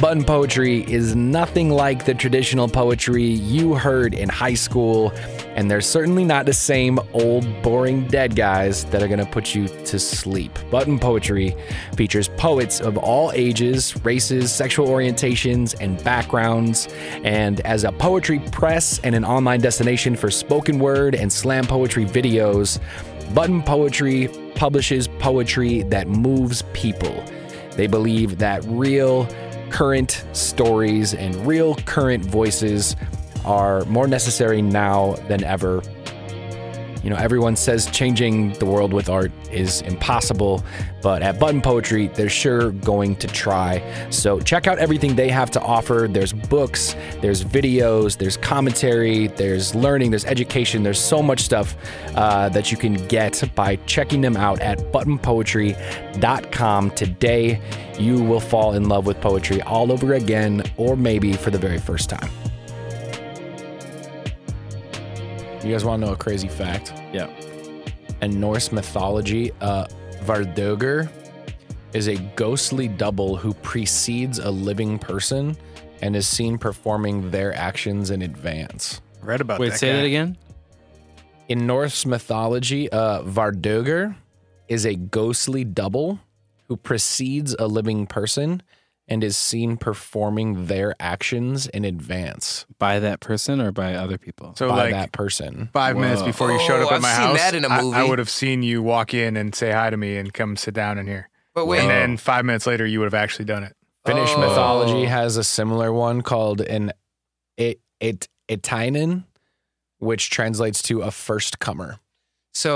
Button Poetry is nothing like the traditional poetry you heard in high school, and they're certainly not the same old, boring dead guys that are going to put you to sleep. Button Poetry features poets of all ages, races, sexual orientations, and backgrounds. And as a poetry press and an online destination for spoken word and slam poetry videos, Button Poetry publishes poetry that moves people. They believe that real, current stories and real, current voices are more necessary now than ever. You know, everyone says changing the world with art is impossible, but at Button Poetry, they're sure going to try. So check out everything they have to offer. There's books, there's videos, there's commentary, there's learning, there's education. There's so much stuff uh, that you can get by checking them out at buttonpoetry.com today. You will fall in love with poetry all over again, or maybe for the very first time. You guys want to know a crazy fact? Yeah. In Norse mythology, uh, Vardögr is a ghostly double who precedes a living person and is seen performing their actions in advance. Read about Wait, that. Wait, say guy. that again. In Norse mythology, uh, Vardögr is a ghostly double who precedes a living person and is seen performing their actions in advance By that person or by other people? So by like that person. five minutes before you showed up Oh, at my I've seen house, that in a I- I, movie. would have seen you walk in and say hi to me and come sit down in here. But wait, And then five minutes later, you would have actually done it. Finnish Oh. mythology has a similar one called an it it Etiäinen, which translates to a first comer. So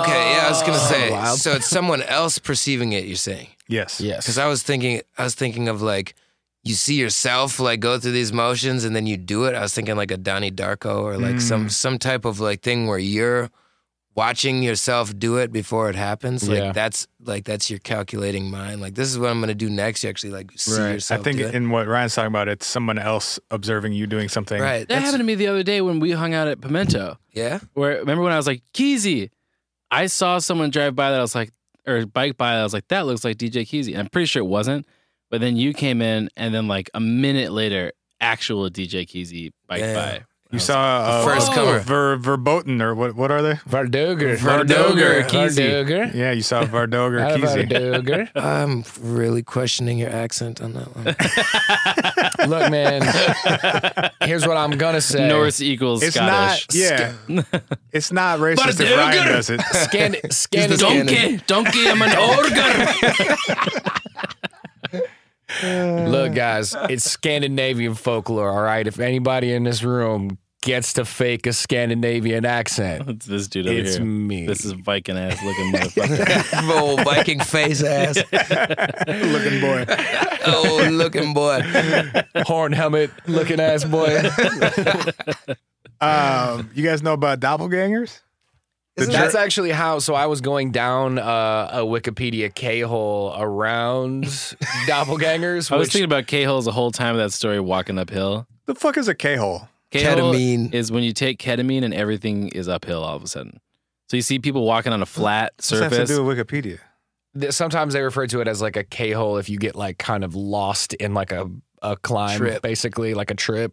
okay, yeah, I was gonna say. Wild. So it's someone else perceiving it. You're saying Yes. Yes. because I was thinking, I was thinking of like you see yourself like go through these motions and then you do it. I was thinking like a Donnie Darko or like some Mm. some type of like thing where you're watching yourself do it before it happens. Like Yeah. that's like that's your calculating mind. Like this is what I'm gonna do next. You actually like see I yourself. think do it. in what Ryan's talking about, it's someone else observing you doing something. right. That that's- happened to me the other day when we hung out at Pimento. Yeah. Where remember when I was like, Keezy? I saw someone drive by that I was like, or bike by that I was like, that looks like DJ Keezy. I'm pretty sure it wasn't. But then you came in, and then like a minute later, actual DJ Keezy bike Yeah. by. You saw uh, first comer. Ver, verboten or what? What are they? Vardögr. Vardögr, Keezy. Vardögr. Yeah, you saw Vardog or Ah, Keezy. I'm really questioning your accent on that one. Look, man. Here's what I'm gonna say. Norse equals It's Scottish. not. Yeah, it's not racist if Ryan does it. Scan, scan, Donkey, donkey, I'm an ogre. Look, guys, it's Scandinavian folklore. All right. If anybody in this room gets to fake a Scandinavian accent, it's this dude over it's here. me. This is Viking ass looking motherfucker. oh, Viking face ass. Looking boy. Oh, looking boy. horn helmet looking ass boy. Um, you guys know about doppelgangers? The That's jer- actually how. So I was going down uh, a Wikipedia K hole around doppelgangers. I was which- thinking about K holes the whole time of that story walking uphill. the fuck is a K hole? K-hole Ketamine. is when you take ketamine and everything is uphill all of a sudden. So you see people walking on a flat What's that have to surface. do with Wikipedia? th- sometimes they refer to it as like a K hole if you get like kind of lost in like a a climb, Trip. basically like a trip.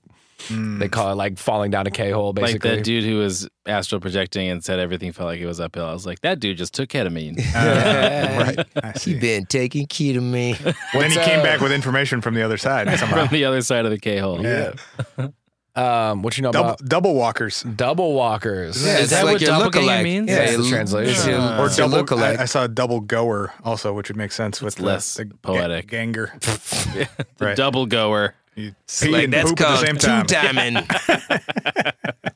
Mm. They call it like falling down a K hole, basically. like basically. that dude who was astral projecting and said everything felt like it was uphill. I was like, that dude just took ketamine. Uh, right. He see. been taking ketamine. then he What's, came uh, back with information from the other side somehow. From the other side of the K hole. Yeah. Um, what you know Double, about double walkers. double walkers? Yeah, Is it's that like what your doppelganger lookalike. means? Yeah, That's the translation. It's your, Or double. lookalike. I, I saw a double goer also, which would make sense with It's the, less the ga- poetic. ganger. The Right. double goer. You pee like and that's poop at the called same two time. timing.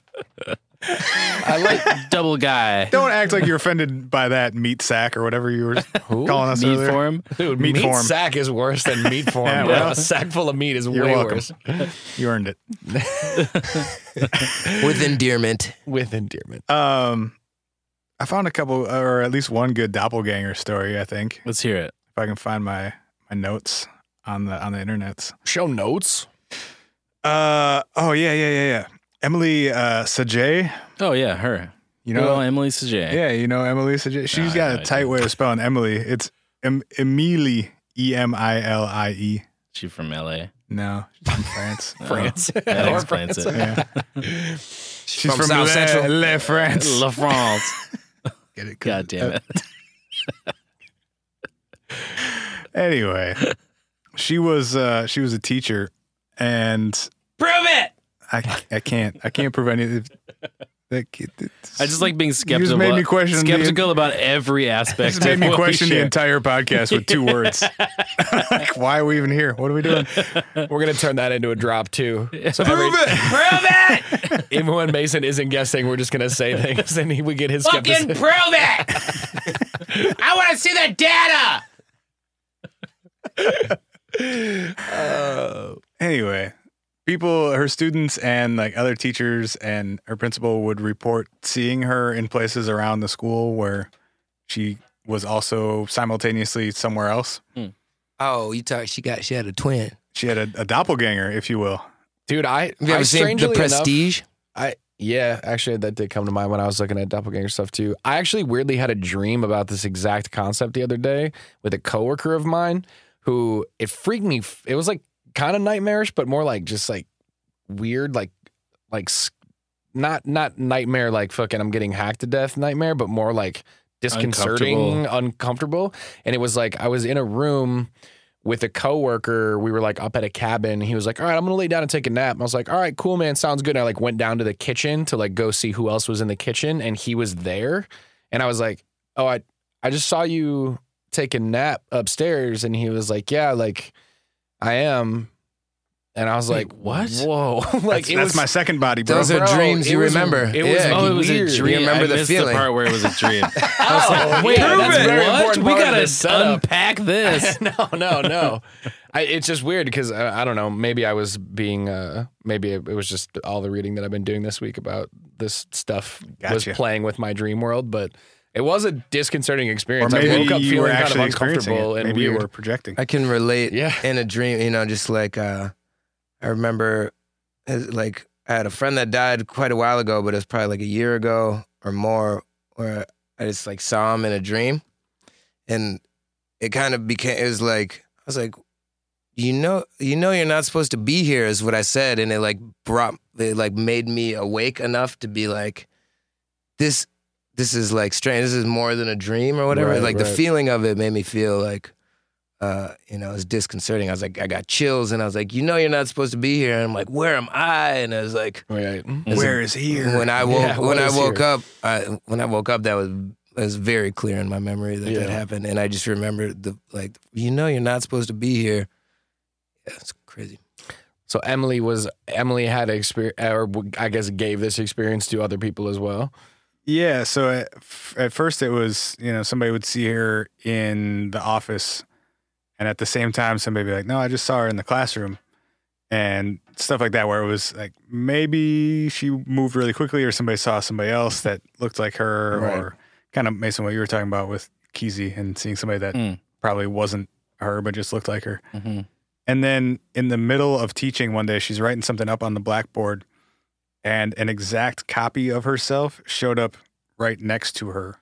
I like double guy. Don't act like you're offended by that meat sack or whatever you were calling us Meat earlier. form. Dude, Meat meat, form. sack is worse than meat form. Yeah, well, a sack full of meat is you're way welcome. worse. You earned it. with endearment. With endearment. Um, I found a couple, or at least one good doppelganger story. I think Let's hear it. if I can find my my notes on the on the internets. Show notes. Uh oh yeah yeah yeah yeah. Emily uh Sagée, Oh yeah, her. you You know know Emily Sagée. yeah you know Emily Sagée. She's No, got no, a I tight way of spelling Emily. It's em- Emily E M I L I E. She from LA. No, she's from France. France. That Or explains it. Yeah. She's From from, South Le, Central. Le France. La France. Get it? 'Cause- God damn it. Anyway, she was uh she was a teacher, and Prove it. I I can't I can't prove any. That, I just like being You just skeptical. made me question the- skeptical about every aspect. Just made of me what question the entire podcast with two words. like, why are we even here? What are we doing? We're gonna turn that into a drop too. So prove it. Prove it. Even when Mayson isn't guessing, we're just gonna say things, and he, would get his skepticism. Fucking prove it! I want to see the data! Uh, anyway, people, her students, and like other teachers and her principal would report seeing her in places around the school where she was also simultaneously somewhere else. Hmm. Oh, you talk. She got. She had a twin. She had a, a doppelganger, if you will. Dude, I Have you I ever seen strangely the enough- Prestige? I yeah, actually that did come to mind when I was looking at doppelganger stuff too. I actually weirdly had a dream about this exact concept the other day with a coworker of mine who it freaked me. It was like kind of nightmarish, but more like just like weird, like like not not nightmare like fucking I'm getting hacked to death nightmare, but more like disconcerting, uncomfortable. And it was like I was in a room with a coworker, we were like up at a cabin. He was like, "All right, I'm gonna lay down and take a nap." And I was like, "All right, cool, man, sounds good." And I like went down to the kitchen to like go see who else was in the kitchen, and he was there. And I was like, "Oh, I I just saw you take a nap upstairs." And he was like, "Yeah, like I am." And I was Wait, like, what? Whoa! like That's, that's was my second body, bro. Those are bro, dreams you was- remember. it was yeah. Oh, it was weird. a You dream. remember I the missed feeling. the part where it was a dream. Oh, Wait, yeah, that's a very what? important We gotta this unpack this. no, no, no. I, it's just weird because uh, I don't know. Maybe I was being. Uh, maybe it, it was just all the reading that I've been doing this week about this stuff was playing with my dream world, but it was a disconcerting Or experience. maybe I woke up you were feeling kind of actually uncomfortable and Maybe weird. you were projecting. I can relate. Yeah. In a dream, you know, just like uh, I remember, like I had a friend that died quite a while ago, but it was probably like a year ago or more, where I just like saw him in a dream, and it kind of became. It was like I was like, you know, you know, you're not supposed to be here, is what I said, and it like brought, it like made me awake enough to be like, this, this is like strange. This is more than a dream or whatever. Right, like the feeling of it made me feel like uh, you know, it was disconcerting. I was like, I got chills, and I was like, you know, you're not supposed to be here. And I'm like, where am I? And I was like, Right. Where is here? when I woke Yeah, when I woke here? up, I, when I woke up, that was it was very clear in my memory that that happened, and I just remember the like, you know, you're not supposed to be here. Yeah, it's crazy. So Emily was Emily had experience, or I guess gave this experience to other people as well. Yeah. So at, at first it was, you know, somebody would see her in the office, and at the same time, somebody would be like, "No, I just saw her in the classroom," and stuff like that, where it was like maybe she moved really quickly, or somebody saw somebody else that looked like her, Right. or kind of Mayson, what you were talking about with Keezy and seeing somebody that Mm. probably wasn't her but just looked like her. Mhm. And then in the middle of teaching one day, she's writing something up on the blackboard, and an exact copy of herself showed up right next to her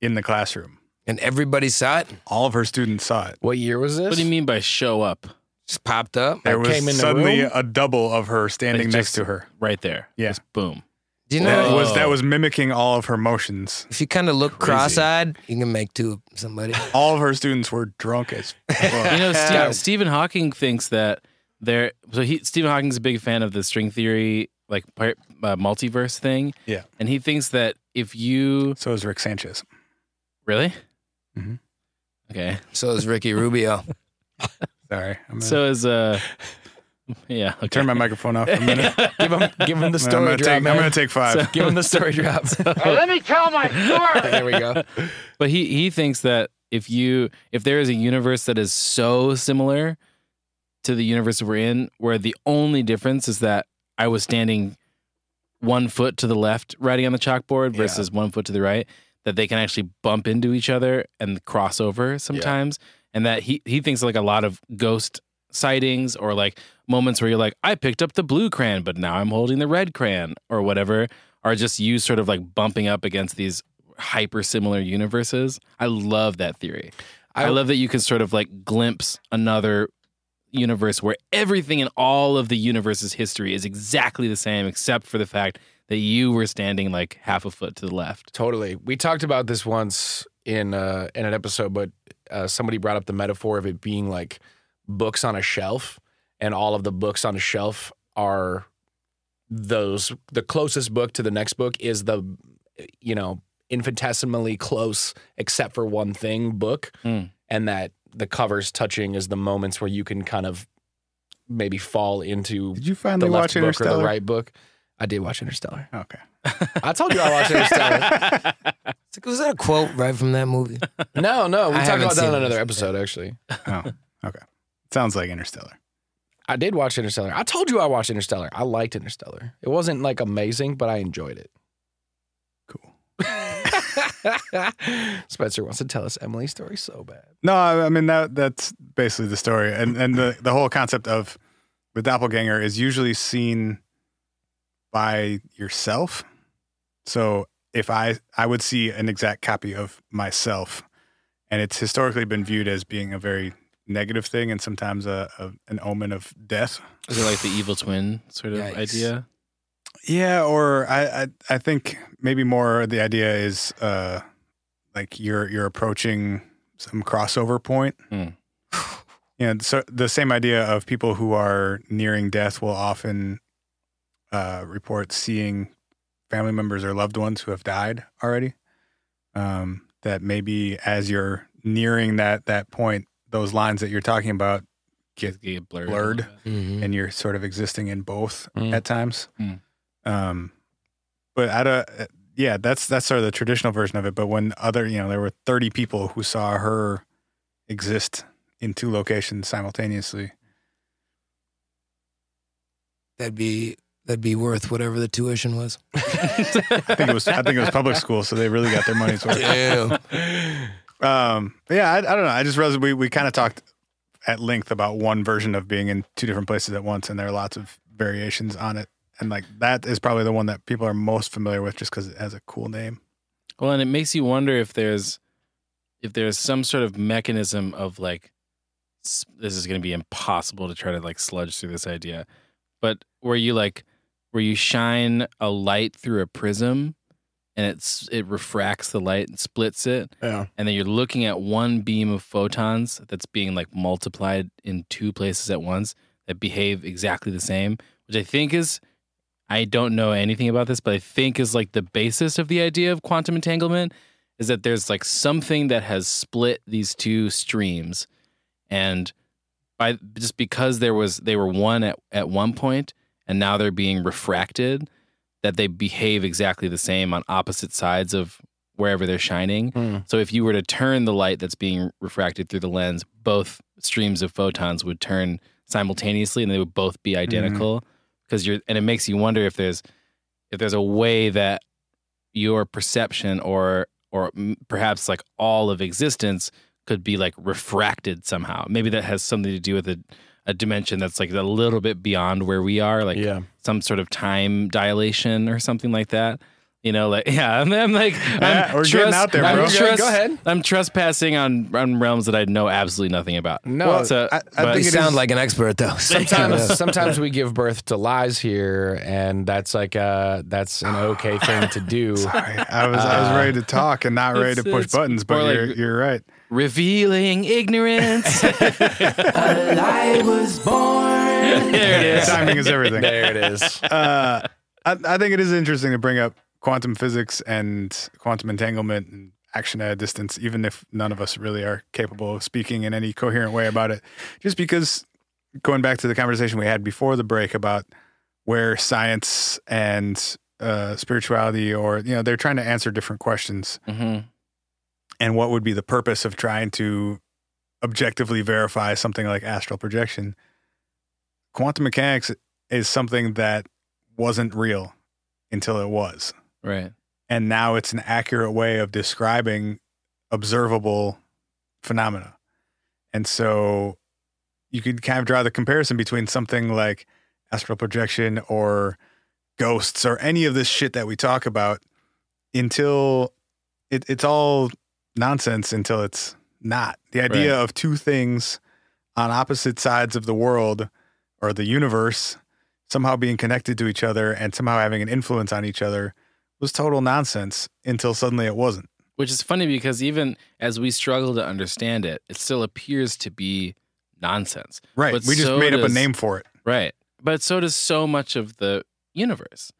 in the classroom. And everybody saw it, All of her students saw it. What year was this? What do you mean by show up? just popped up. There was came in the suddenly room? a double of her standing Like next to her. Right there. Yeah. Just boom. Do you That know? was that was mimicking all of her motions. If you kind of look Crazy. cross-eyed, you can make two of somebody. All of her students were drunk as fuck. You know, Steve, Stephen Hawking thinks that there. So he Stephen Hawking's a big fan of the string theory like par- uh, multiverse thing. Yeah. and he thinks that if you So is Rick Sanchez. really, Mhm. okay, So is Ricky Rubio. Sorry. I'm gonna so is uh, yeah, okay. turn my microphone off for a minute. Give him, give him the I'm story gonna drop, take, I'm man. gonna take five. give him the story drop. Hey, let me tell my story. there we go. But he he thinks that if you if there is a universe that is so similar to the universe we're in, where the only difference is that I was standing one foot to the left writing on the chalkboard versus one foot to the right, that they can actually bump into each other and cross over sometimes. And that he he thinks like a lot of ghost sightings or like moments where you're like, I picked up the blue crayon, but now I'm holding the red crayon or whatever, are just you sort of like bumping up against these hyper similar universes. I love that theory. I, I- love that you can sort of like glimpse another universe where everything in all of the universe's history is exactly the same, except for the fact that you were standing like half a foot to the left. Totally. We talked about this once in uh, in an episode, but uh, somebody brought up the metaphor of it being like books on a shelf, and all of the books on a shelf are those. The closest book to the next book is the, you know, infinitesimally close, except for one thing book, Hmm. and that the covers touching is the moments where you can kind of maybe fall into Did you the finally left watch book or Interstellar? the right book. I did watch Interstellar. Okay. I told you I watched Interstellar. It's like, was that a quote right from that movie? No, no, we I talked haven't about that seen on it. another episode. Actually, Oh, okay. Sounds like Interstellar. I did watch Interstellar. I told you I watched Interstellar. I liked Interstellar. It wasn't like amazing, but I enjoyed it. Cool. Spencer wants to tell us Emily's story so bad. No, I I mean that that's basically the story, and and the the whole concept of the doppelganger is usually seen by yourself. So if I I would see an exact copy of myself, and it's historically been viewed as being a very negative thing, and sometimes a, a an omen of death. Is it like the evil twin sort of Yikes. idea? Yeah, or I, I I think maybe more the idea is uh like you're you're approaching some crossover point. Hmm. You know, so the same idea of people who are nearing death will often uh, report seeing family members or loved ones who have died already. Um, that maybe as you're nearing that that point, those lines that you're talking about get Get blurred. Blurred. little bit. Mhm. and you're sort of existing in both Mm. at times. Mm. Um, but at a yeah, that's that's sort of the traditional version of it. But when other you know there were 30 people who saw her exist in two locations simultaneously. That'd be that'd be worth whatever the tuition was. I think it was I think it was public school, so they really got their money's worth. Damn. Um, but yeah, I, I don't know. I just realized we we kind of talked at length about one version of being in two different places at once, and there are lots of variations on it. And like that is probably the one that people are most familiar with, just because it has a cool name. Well, and it makes you wonder if there's if there's some sort of mechanism of like this is going to be impossible to try to like sludge through this idea, but where you like where you shine a light through a prism and it's it refracts the light and splits it Yeah. and then you're looking at one beam of photons that's being like multiplied in two places at once that behave exactly the same, which I think is I don't know anything about this, but I think is like the basis of the idea of quantum entanglement is that there's like something that has split these two streams and by just because there was they were one at, at one point and now they're being refracted that they behave exactly the same on opposite sides of wherever they're shining. Hmm. So if you were to turn the light that's being refracted through the lens, both streams of photons would turn simultaneously and they would both be identical because you're and it makes you wonder if there's if there's a way that your perception or or perhaps like all of existence could be like refracted somehow. Maybe that has something to do with a, a dimension that's like a little bit beyond where we are, like Yeah. some sort of time dilation or something like that. You know, like yeah, I'm, I'm like Yeah, I'm we're getting out there, I'm bro. trust- Go ahead. I'm trespassing on on realms that I know absolutely nothing about. No, Well, So, I- I but- You think it sound is- like an expert though. sometimes sometimes we give birth to lies here, and that's like uh that's an okay thing to do. Sorry, I was I was ready to talk and not ready to push buttons, but like- you're, you're right. revealing ignorance. A lie was born. There it is. Timing is everything. There it is. Uh, I, I think it is interesting to bring up quantum physics and quantum entanglement and action at a distance, even if none of us really are capable of speaking in any coherent way about it. Just because going back to the conversation we had before the break about where science and uh, spirituality, or you know, they're trying to answer different questions, Mm-hmm. and what would be the purpose of trying to objectively verify something like astral projection. Quantum mechanics is something that wasn't real until it was. Right. And now it's an accurate way of describing observable phenomena. And so you could kind of draw the comparison between something like astral projection or ghosts or any of this shit that we talk about until it, it's all nonsense until it's not. The idea of two things on opposite sides of the world or the universe somehow being connected to each other and somehow having an influence on each other was total nonsense until suddenly it wasn't. Which is funny because even as we struggle to understand it, it still appears to be nonsense. Right. But we just so made up a name for it. Right. But so does so much of the universe.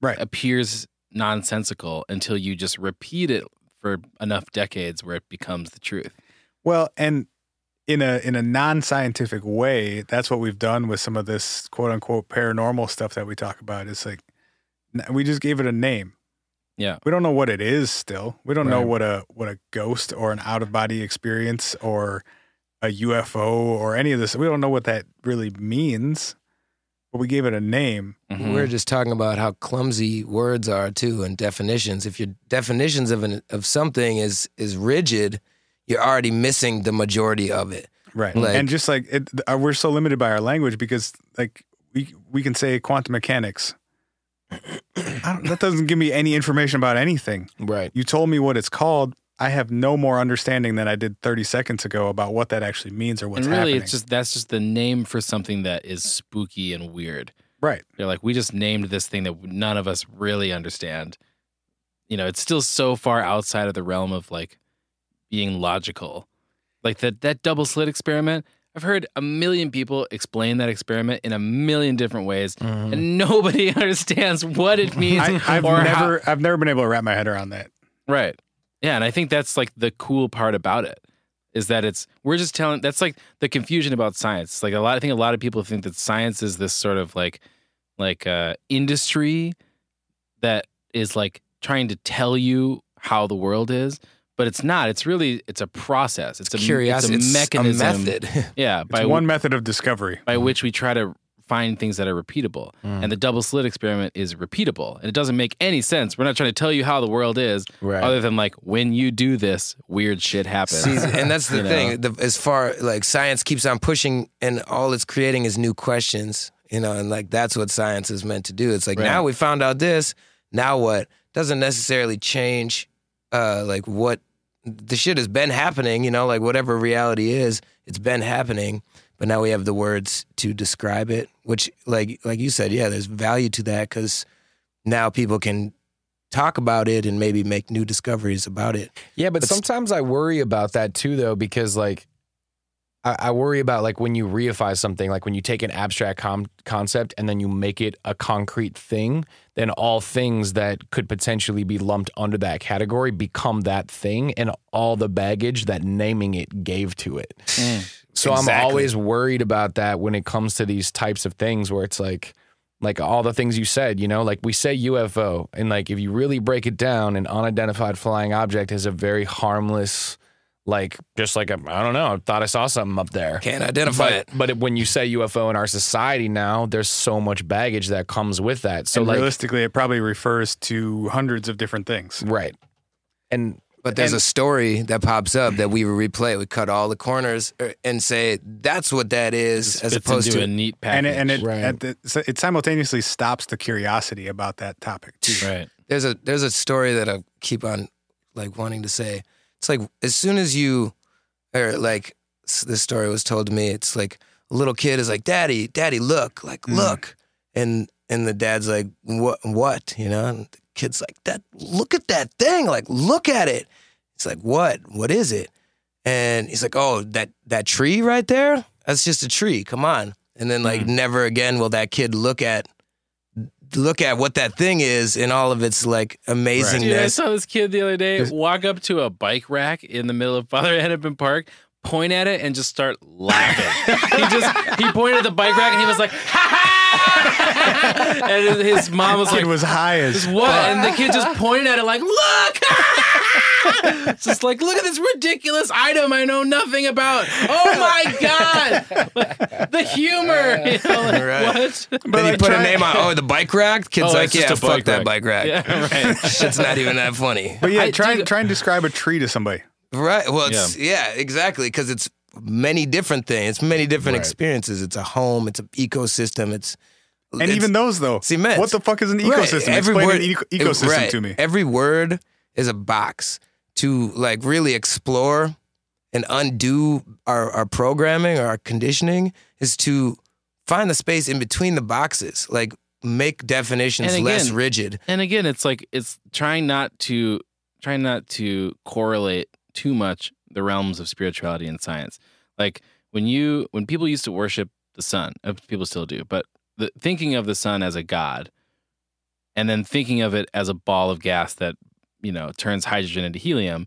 Right. Appears nonsensical until you just repeat it for enough decades where it becomes the truth. Well, and in a in a non-scientific way, that's what we've done with some of this quote unquote paranormal stuff that we talk about. It's like we just gave it a name. Yeah. We don't know what it is still. We don't know what a what a ghost or an out of body experience or a UFO or any of this. We don't know what that really means. But we gave it a name. Mhm. We're just talking about how clumsy words are too, and definitions. If your definitions of an of something is is rigid, you're already missing the majority of it. Right. Like- and just like it, uh, we're so limited by our language because like we we can say quantum mechanics. I don't, that doesn't give me any information about anything. Right. You told me what it's called. I have no more understanding than I did 30 seconds ago about what that actually means or what's and really happening. it's just that's just the name for something that is spooky and weird. right. They're like, we just named this thing that none of us really understand. You know, it's still so far outside of the realm of like being logical. Like that that double slit experiment. I've heard a million people explain that experiment in a million different ways, and nobody understands what it means. I, I've or how- never I've never been able to wrap my head around that. Right. Yeah, and I think that's like the cool part about it is that it's we're just telling that's like the confusion about science. Like a lot I think a lot of people think that science is this sort of like like uh industry that is like trying to tell you how the world is, but it's not. It's really it's a process. It's a Curiosity, it's a mechanism. method. Yeah, It's by one method of discovery. by which we try to find things that are repeatable. And the double slit experiment is repeatable. And it doesn't make any sense. We're not trying to tell you how the world is, Right. other than like when you do this, weird shit happens. See, and that's the thing. The, as far like science keeps on pushing, and all it's creating is new questions. You know, and like that's what science is meant to do. It's like Right. now we found out this. Now what? Doesn't necessarily change. Uh, like what the shit has been happening. You know, like whatever reality is, it's been happening. But now we have the words to describe it, which, like, like you said, yeah, there's value to that because now people can talk about it and maybe make new discoveries about it. Yeah, but But sometimes I worry about that too, though, because like I, I worry about like when you reify something, like when you take an abstract com- concept and then you make it a concrete thing, then all things that could potentially be lumped under that category become that thing, and all the baggage that naming it gave to it. Mm. So I'm always worried about that when it comes to these types of things, where it's like like all the things you said, you know, like we say UFO, and like if you really break it down, an unidentified flying object is a very harmless, like just like I I don't know, I thought I saw something up there. Can't identify But, it. but when you say UFO in our society now, there's so much baggage that comes with that. So and like, realistically, it probably refers to hundreds of different things. right, and But there's And- a story that pops up that we replay. We cut all the corners er, and say that's what that is, as opposed into to a neat package. And it, and it, Right. at the, so it simultaneously stops the curiosity about that topic too. right. there's a there's a story that I keep on like wanting to say. It's like as soon as you or like this story was told to me, it's like a little kid is like, "Daddy, Daddy, look, like Mm. look," and and the dad's like, "What? What?" You know, and the kid's like, "That look at that thing, like look at it." It's like, "What? What is it?" And he's like, "Oh, that that tree right there? That's just a tree. Come on." And then like never again will that kid look at look at what that thing is in all of its like Dude, I saw this kid the other day walk up to a bike rack in the middle of Father Hennepin Park, point at it, and just start laughing. he just he pointed at the bike rack and he was like, ha ha! and his mom was Kid like, was high as what? And the kid just pointed at it like, look! It's just like, look at this ridiculous item I know nothing about. Oh my god! Like, the humor. You know, like, Right. What? then you put try- a name on, oh, the bike rack? Kid's Oh, like, yeah, a fuck bike that rack." bike rack. Yeah, right. Shit's not even that funny. But yeah, I- try dude- try and describe a tree to somebody. Right. Well, it's, yeah, exactly. Because it's many different things. It's many different experiences. It's a home. It's an ecosystem. It's And it's even those though, cement. what the fuck is an Right. ecosystem? Every Explain word, an eco- ecosystem right. to me. Every word is a box to like really explore and undo our, our programming or our conditioning is to find the space in between the boxes. Like make definitions And less rigid. and again it's like it's trying not to trying not to correlate too much the realms of spirituality and science like when you when people used to worship the sun uh, people still do but the, thinking of the sun as a god and then thinking of it as a ball of gas that you know turns hydrogen into helium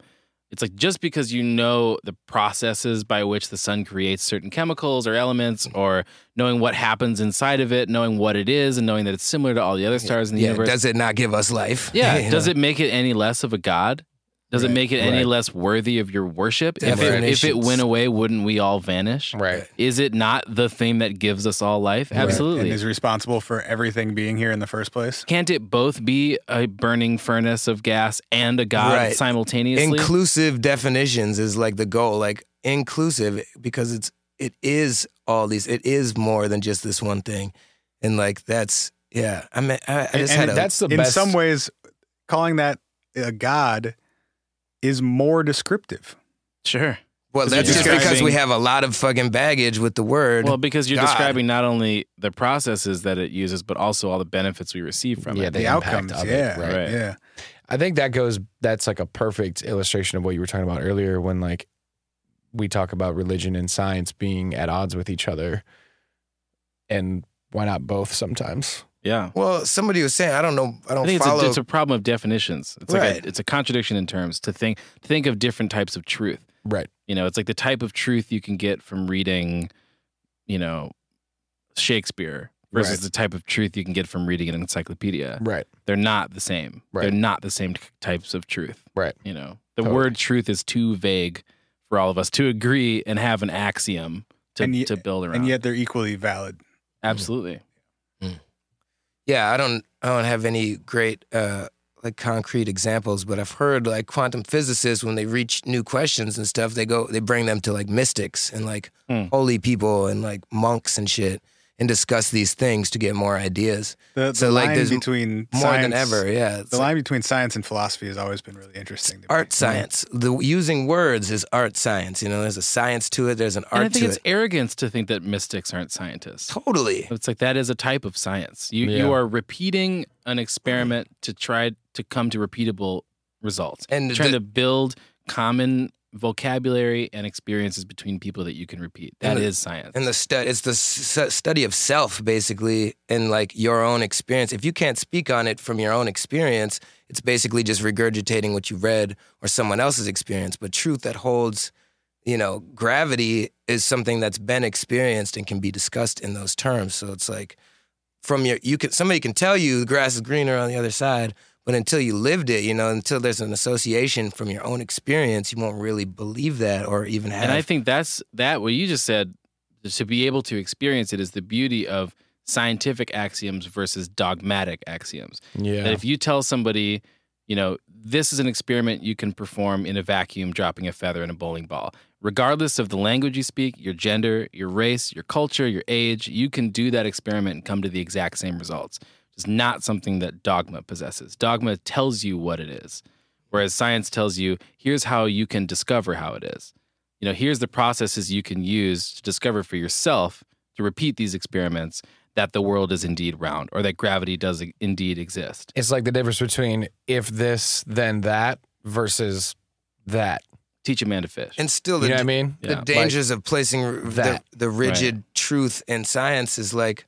it's like just because you know the processes by which the sun creates certain chemicals or elements or knowing what happens inside of it knowing what it is and knowing that it's similar to all the other stars in the Yeah. universe Does it not give us life? yeah. You Does it make it any less of a god? Does it make it any Right. less worthy of your worship? If it, if it went away, wouldn't we all vanish? Right. Is it not the thing that gives us all life? And Absolutely. is responsible for everything being here in the first place. Can't it both be a burning furnace of gas and a god Right. simultaneously? inclusive definitions is like the goal like inclusive because it's it is all these it is more than just this one thing and like that's yeah i mean i, I just and had a That's the in best. some ways, calling that a god is more descriptive. sure. well that's just because we have a lot of fucking baggage with the word Well, because you're God. describing not only the processes that it uses, but also all the benefits we receive from Yeah, it. the The, impact outcomes, of it, yeah, right. yeah. I think that goes. That's like a perfect illustration of what you were talking about earlier, when like we talk about religion and science being at odds with each other, and why not both sometimes? Yeah. well somebody was saying i don't know i I don't think it's follow a, it's a problem of definitions. It's like Right. a, it's a contradiction in terms to think think of different types of truth. Right. You know, it's like the type of truth you can get from reading, you know, Shakespeare versus Right. the type of truth you can get from reading an encyclopedia. Right. They're not the same. Right. They're not the same types of truth. Right. You know, the Totally. word truth is too vague for all of us to agree and have an axiom to, to build around. And yet they're equally valid. Absolutely. Yeah i don't i don't have any great uh like concrete examples but i've heard like quantum physicists when they reach new questions and stuff they go they bring them to like mystics and like Hmm. holy people and like monks and shit and discuss these things to get more ideas The, the So, like, there's between more science, than ever yeah The like line between science and philosophy has always been really interesting. To me. art science the using words is art science you know there's a science to it there's an art. And I think to it's it arrogance to think that mystics aren't scientists. totally It's like that is a type of science. You Yeah. you are repeating an experiment to try to come to repeatable results. And trying the- to build common vocabulary and experiences between people that you can repeat. That And is science. and the stu- it's the s- study of self basically and like your own experience if you can't speak on it from your own experience it's basically just regurgitating what you read or someone else's experience but truth that holds you know gravity is something that's been experienced and can be discussed in those terms so it's like from your you can somebody can tell you the grass is greener on the other side but until you lived it you know until there's an association from your own experience you won't really believe that or even have and I think that's that what you just said to be able to experience it is the beauty of scientific axioms versus dogmatic axioms. Yeah. That if you tell somebody, you know, this is an experiment you can perform in a vacuum, dropping a feather in a bowling ball. Regardless of the language you speak, your gender, your race, your culture, your age, you can do that experiment and come to the exact same results. It's not something that dogma possesses. Dogma tells you what it is, whereas science tells you here's how you can discover how it is. You know, here's the processes you can use to discover for yourself to repeat these experiments that the world is indeed round or that gravity does indeed exist. it's like the difference between if this then that versus that. Teach a man to fish. and still You the know what I mean? the Yeah. dangers of placing r- the, the rigid truth in science is like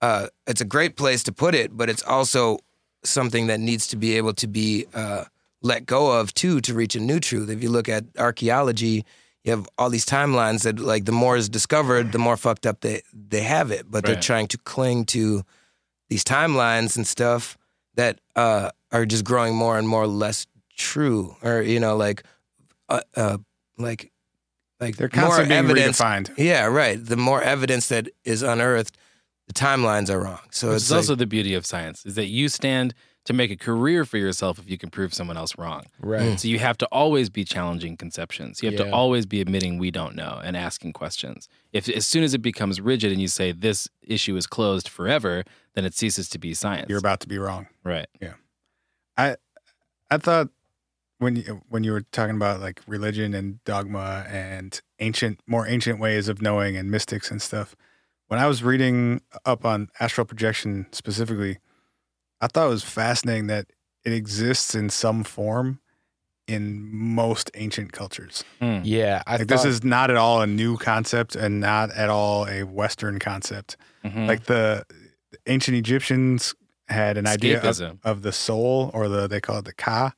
uh, it's a great place to put it, but it's also something that needs to be able to be uh, let go of too to reach a new truth. If you look at archaeology, you have all these timelines that like the more is discovered, the more fucked up they they have it. But they're trying to cling to these timelines and stuff that uh, are just growing more and more less true, or you know, like uh, uh, like like They're more constantly being evidence. redefined. Yeah, right. The more evidence that is unearthed, the timelines are wrong. So Which it's is like, also the beauty of science is that you stand to make a career for yourself if you can prove someone else wrong. Right. So you have to always be challenging conceptions. You have Yeah. to always be admitting we don't know and asking questions. If as soon as it becomes rigid and you say this issue is closed forever, then it ceases to be science. You're about to be wrong. right. Yeah. I I thought when you when you were talking about like religion and dogma and ancient more ancient ways of knowing and mystics and stuff when i was reading up on astral projection specifically i thought it was fascinating that it exists in some form in most ancient cultures Hmm. Yeah, I like thought, this is not at all a new concept and not at all a western concept Mhm. like the ancient egyptians had an idea of, of the soul or the they call it the ka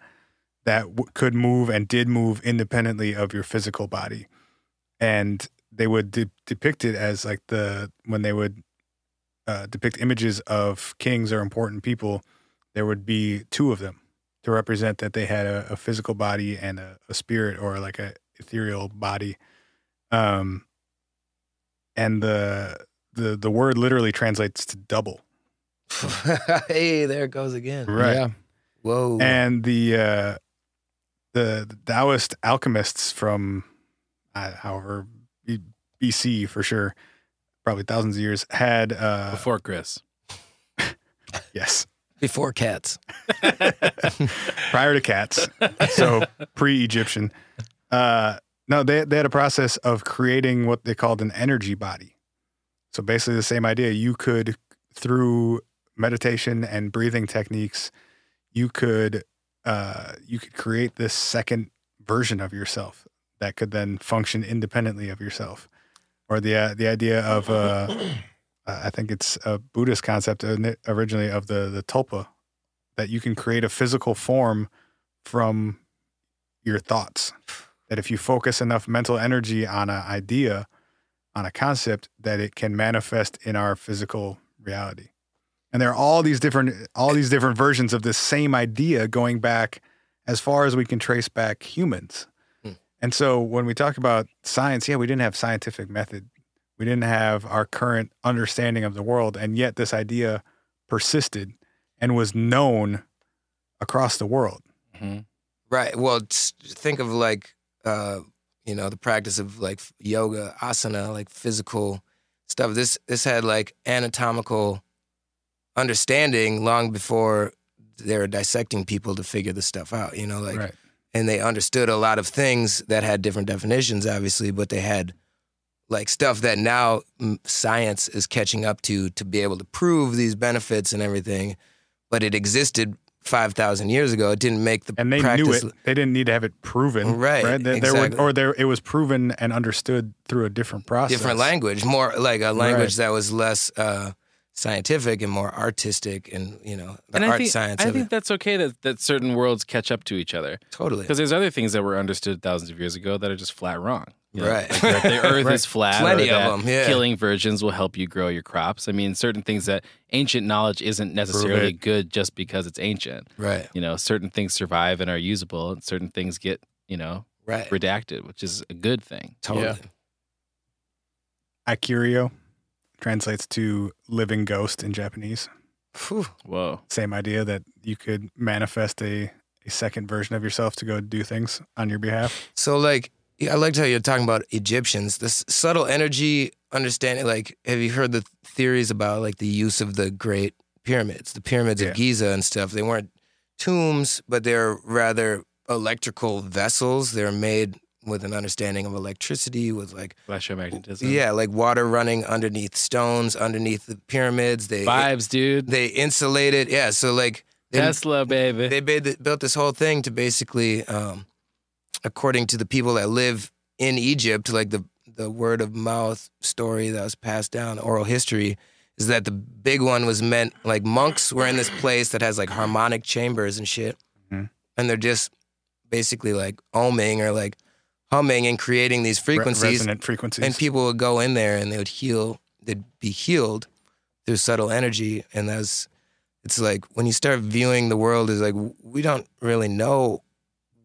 that w- could move and did move independently of your physical body and they would de- depict it as like the when they would uh, depict images of kings or important people there would be two of them to represent that they had a, a physical body and a, a spirit or like a ethereal body um and the the the word literally translates to double hey, there it goes again. right Yeah. Whoa. and the uh the, the Taoist alchemists from uh, however B- BC for sure, probably thousands of years had uh Before Chris. yes Before cats. prior to cats, so pre-Egyptian. Uh, no, they they had a process of creating what they called an energy body. So basically, the same idea. You could through meditation and breathing techniques, you could uh, you could create this second version of yourself that could then function independently of yourself, or the uh, the idea of uh, uh, I think it's a Buddhist concept uh, originally of the the tulpa that you can create a physical form from your thoughts. That if you focus enough mental energy on an idea, on a concept, that it can manifest in our physical reality. And there are all these different all these different versions of this same idea going back as far as we can trace back humans. And so when we talk about science, yeah, we didn't have scientific method. We didn't have our current understanding of the world, and yet this idea persisted and was known across the world. Mhm. Right. Well, think of like, uh, you know, the practice of like yoga, asana, like physical stuff. This this had like anatomical understanding long before they were dissecting people to figure this stuff out. You know, like, right. And they understood a lot of things that had different definitions, obviously, but they had like stuff that now mm, science is catching up to to be able to prove these benefits and everything. But it existed five thousand years ago. It didn't make the and they practice knew it. They didn't need to have it proven, Right, There, there exactly. were, or there it was proven and understood through a different process. different language, more like a language Right. that was less uh, scientific and more artistic, and you know the and art I think, science I of think it. that's okay that, that certain worlds catch up to each other. Totally, Because there's other things that were understood thousands of years ago that are just flat wrong. You know, Right. like that the earth Right. is flat. Plenty or of them, yeah. Killing virgins will help you grow your crops. I mean, certain things that ancient knowledge isn't necessarily it. good just because it's ancient. right, You know, certain things survive and are usable, and certain things get, you know, right, redacted, which is a good thing. totally. Yeah. Ikiryō translates to living ghost in Japanese. Phew. Whoa. Same idea that you could manifest a, a second version of yourself to go do things on your behalf. So like, I liked how you're talking about Egyptians. This subtle energy understanding. Like, have you heard the theories about like the use of the Great Pyramids, the pyramids Yeah. of Giza and stuff? They weren't tombs, but they're rather electrical vessels. They're made with an understanding of electricity, with like Electromagnetism. yeah, like water running underneath stones, underneath the pyramids. They Vibes, dude. they insulated. Yeah, so like they, Tesla, baby. they made, built this whole thing to basically, um, according to the people that live in Egypt, like the the word of mouth story that was passed down, oral history, is that the big one was meant like monks were in this place that has like harmonic chambers and shit, Mhm. and they're just basically like oming or like humming and creating these Re- frequencies, resonant frequencies. and people would go in there and they would heal. They'd be healed through subtle energy, and that's it's like when you start viewing the world as like we don't really know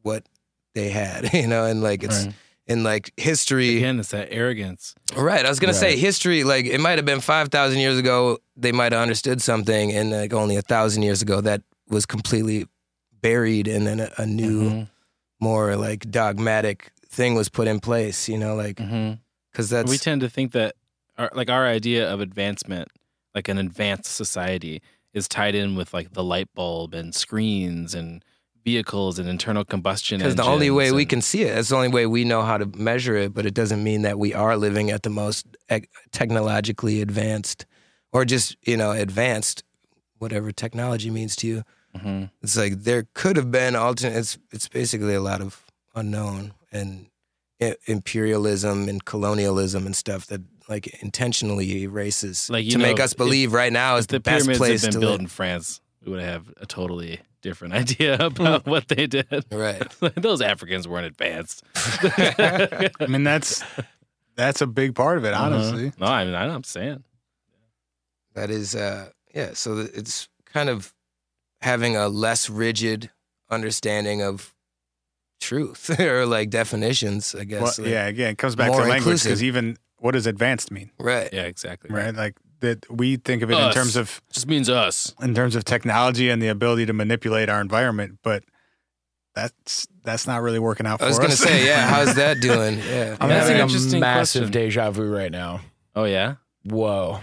what they had, you know, and like it's Right. in like history. Again, it's that arrogance. Right. I was gonna say history. Like it might have been five thousand years ago. They might have understood something, and like only a thousand years ago, that was completely buried, and then a, a new, Mhm. more like dogmatic thing was put in place. You know, like because that's we tend to think that our, like our idea of advancement like an advanced society is tied in with like the light bulb and screens and vehicles and internal combustion because the only way engines we can see it. That's the only way we know how to measure it. But it doesn't mean that we are living at the most technologically advanced, or just you know advanced, whatever technology means to you. Mhm. It's like there could have been alternate. It's it's basically a lot of unknown and imperialism and colonialism and stuff that like intentionally erases Like, you to make know, us if- believe right now is the, the best pyramids place had to been built live. in France we would have a totally different idea about what they did Right. those africans weren't advanced I mean, that's that's a big part of it, honestly. no i mean i'm saying That is, uh, yeah. So it's kind of having a less rigid understanding of truth or like definitions, I guess. Well, like- yeah, again, it comes back to more language because even what does advanced mean, Right. yeah exactly right? Like that we think of it in terms of just means us in terms of technology and the ability to manipulate our environment, but that's that's not really working out for us. I was us. gonna say, yeah. How's that doing? Yeah. I'm Yeah, having a massive question. deja vu right now. oh yeah Whoa.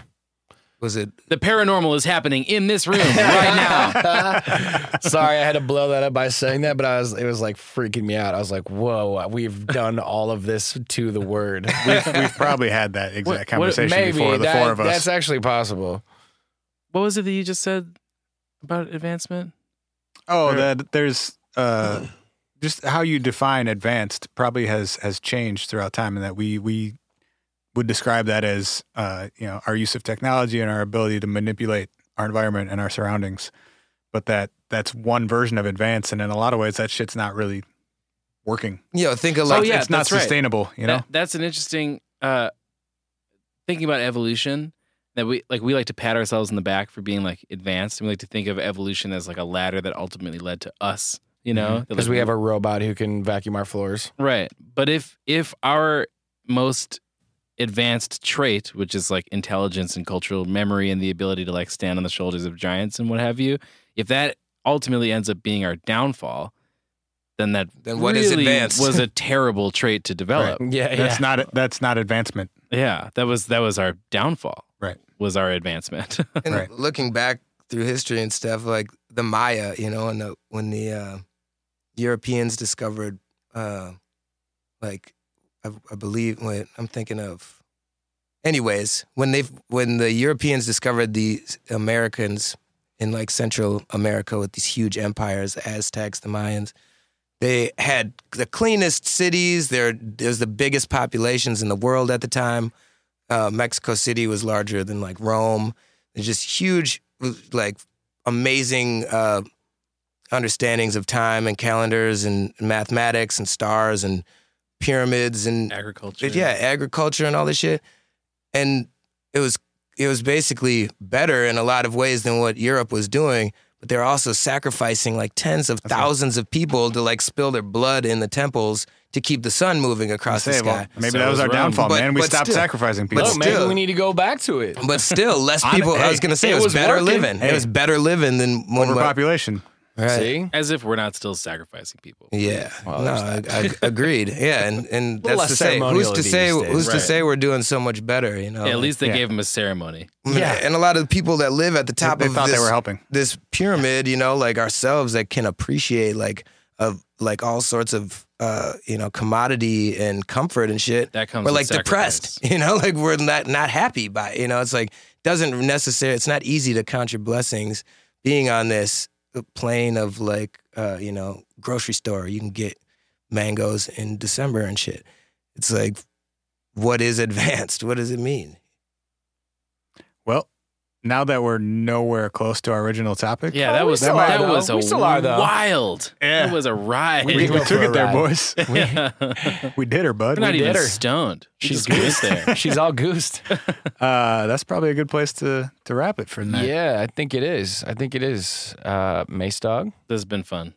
Was it? the paranormal is happening in this room right now Sorry, I had to blow that up by saying that, but I was it was like freaking me out. I was like, "Whoa, we've done all of this to the word." we've, we've probably had that exact What- what- conversation Maybe before, the that- four of us. That's actually possible. what was it that you just said about advancement Oh, that there's uh, just how you define advanced probably has has changed throughout time, and that we we would describe that as uh, you know our use of technology and our ability to manipulate our environment and our surroundings. But that that's one version of advance, and in a lot of ways, that shit's not really working. Know, think of like yeah, it's not that's right. sustainable. You know, That- that's an interesting uh thinking about evolution that we like we like to pat ourselves in the back for being like advanced and we like to think of evolution as like a ladder that ultimately led to us you know Because like, we have a robot who can vacuum our floors. right but if if our most advanced trait which is like intelligence and cultural memory and the ability to like stand on the shoulders of giants and what have you if that ultimately ends up being our downfall then that Then what is really advanced? was a terrible trait to develop Yeah, that's not that's not advancement. yeah, that was that was our downfall. Right. Was our advancement. And Right. looking back through history and stuff, like the Maya, you know, and the, when the uh, Europeans discovered, uh, like, I, I believe, wait, I'm thinking of. Anyways, when they when the Europeans discovered the Americans in like Central America with these huge empires, the Aztecs, the Mayans, they had the cleanest cities. There, there's the biggest populations in the world at the time. Uh, Mexico City was larger than like Rome. There's just huge, like amazing uh, understandings of time and calendars and mathematics and stars and pyramids and Agriculture. yeah, agriculture and all this shit. And it was it was basically better in a lot of ways than what Europe was doing. But they're also sacrificing like tens of thousands of people to like spill their blood in the temples to keep the sun moving across the Say, well, sky. maybe So that was our was Rome. downfall, But- man. We stopped still- sacrificing people. but Oh, maybe we need to go back to it. But still, less people. I hey, was gonna say it it was, was better working. living. Hey. It was better living than when Overpopulation. Right. See? As if we're not still sacrificing people. Yeah, Well, no, I, I, agreed. Yeah, and and that's to less say, who's to say, days. who's to say we're doing so much better? You know, Yeah, at least they yeah. gave him a ceremony. yeah. And a lot of the people that live at the top they of thought this, they were helping. this pyramid, you know, like ourselves, that can appreciate like of like all sorts of uh, you know commodity and comfort and shit. That comes we're with like depressed, you know, like we're not not happy by. You know, it's like doesn't necessarily. It's not easy to count your blessings being on this plane of like uh, you know grocery store. You can get mangoes in December and shit. It's like, what is advanced? What does it mean? Well, now that we're nowhere close to our original topic, Yeah, that we was still that are, though. was a We still are, though. wild. Yeah. That was a ride. we, did we took for a it there, ride. boys. we did her, bud. We're not We even did her. stoned. We She's just went there. She's all goosed. Uh, that's probably a good place to to wrap it for tonight. yeah, I think it is. I think it is. Uh, Mace Dog, This has been fun.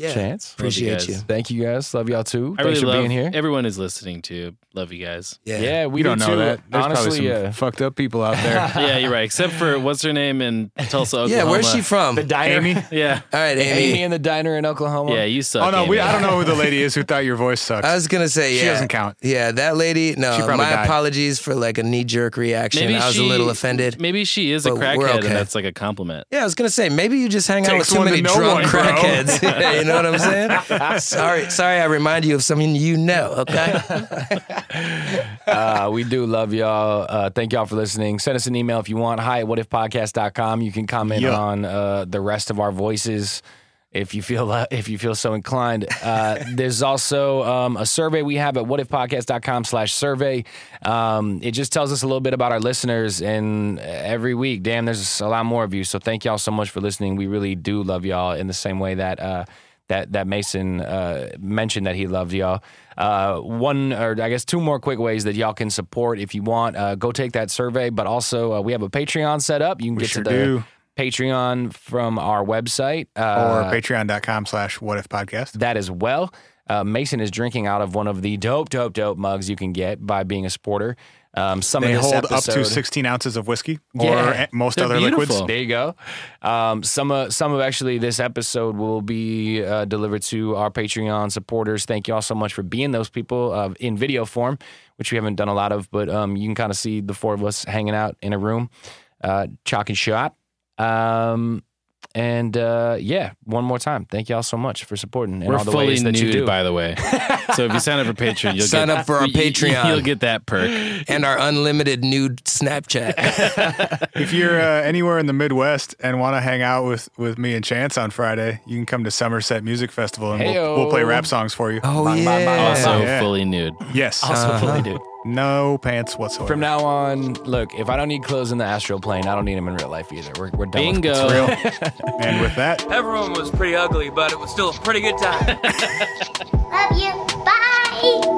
Yeah. Chance. Appreciate guys. you. Thank you guys. Love y'all too. I Thanks really for love being here. everyone is listening too. Love you guys. Yeah. Yeah, we We don't do know too. that. There's Honestly, probably some uh, fucked up people out there. yeah, you're right. Except for what's her name in Tulsa, Oklahoma. Yeah, where's she from? the diner. Amy? Yeah, All right, Amy. Amy. in the diner in Oklahoma. yeah, you suck. Oh no, we, I don't know who the lady is who thought your voice sucks. I was gonna say, yeah, She doesn't count. Yeah, that lady. No, She probably my died. apologies for like a knee jerk reaction. Maybe I was she, a little offended. Maybe she is a crackhead, okay. and that's like a compliment. Yeah, I was gonna say maybe you just hang out with too many drunk one, bro. crackheads. You know what I'm saying? sorry, sorry, I remind you of something you know. Okay. Uh, we do love y'all. Uh, thank y'all for listening. Send us an email if you want. Hi at whatifpodcast.com. You can comment Yeah. on uh, the rest of our voices if you feel uh, if you feel so inclined. Uh, there's also um, a survey we have at whatifpodcast.com slash survey. Um, it just tells us a little bit about our listeners and every week, damn, there's a lot more of you. So thank y'all so much for listening. We really do love y'all in the same way that uh, that that Mayson uh, mentioned that he loved y'all. Uh, one or I guess two more quick ways that y'all can support if you want. Uh, go take that survey, but also uh, we have a Patreon set up. You can We get sure to the do. Patreon from our website or uh, patreon.com slash what if podcast. that as well. Uh, Mayson is drinking out of one of the dope, dope, dope mugs you can get by being a supporter. Um, some They of hold episode, up to 16 ounces of whiskey or a- most other beautiful. liquids. There you go. Um, some of some of actually this episode will be uh, delivered to our Patreon supporters. Thank you all so much for being those people uh, in video form, which we haven't done a lot of, but um, you can kind of see the four of us hanging out in a room, uh, chalk and shot. Um, and uh, yeah, one more time, thank you all so much for supporting and We're all the fully ways that you nude, do. by the way. so if you sign up for Patreon, you'll Sign get, up for our you- you- Patreon. You'll get that perk. and our unlimited nude Snapchat. If you're uh, anywhere in the Midwest and want to hang out with, with me and Chance on Friday, you can come to Somerset Music Festival and we'll, we'll play rap songs for you. Oh Bang, bang, bang, yeah. Also Yeah. fully nude. Yes. Also, fully do. No pants whatsoever. From now on, look, if I don't need clothes in the astral plane, I don't need them in real life either. We're, we're done. with Bingo. Real. and with that, Everyone was pretty ugly, but it was still a pretty good time. Love you. Bye.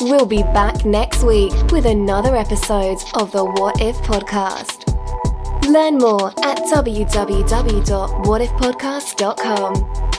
We'll be back next week with another episode of the What If Podcast. Learn more at www.whatifpodcast.com.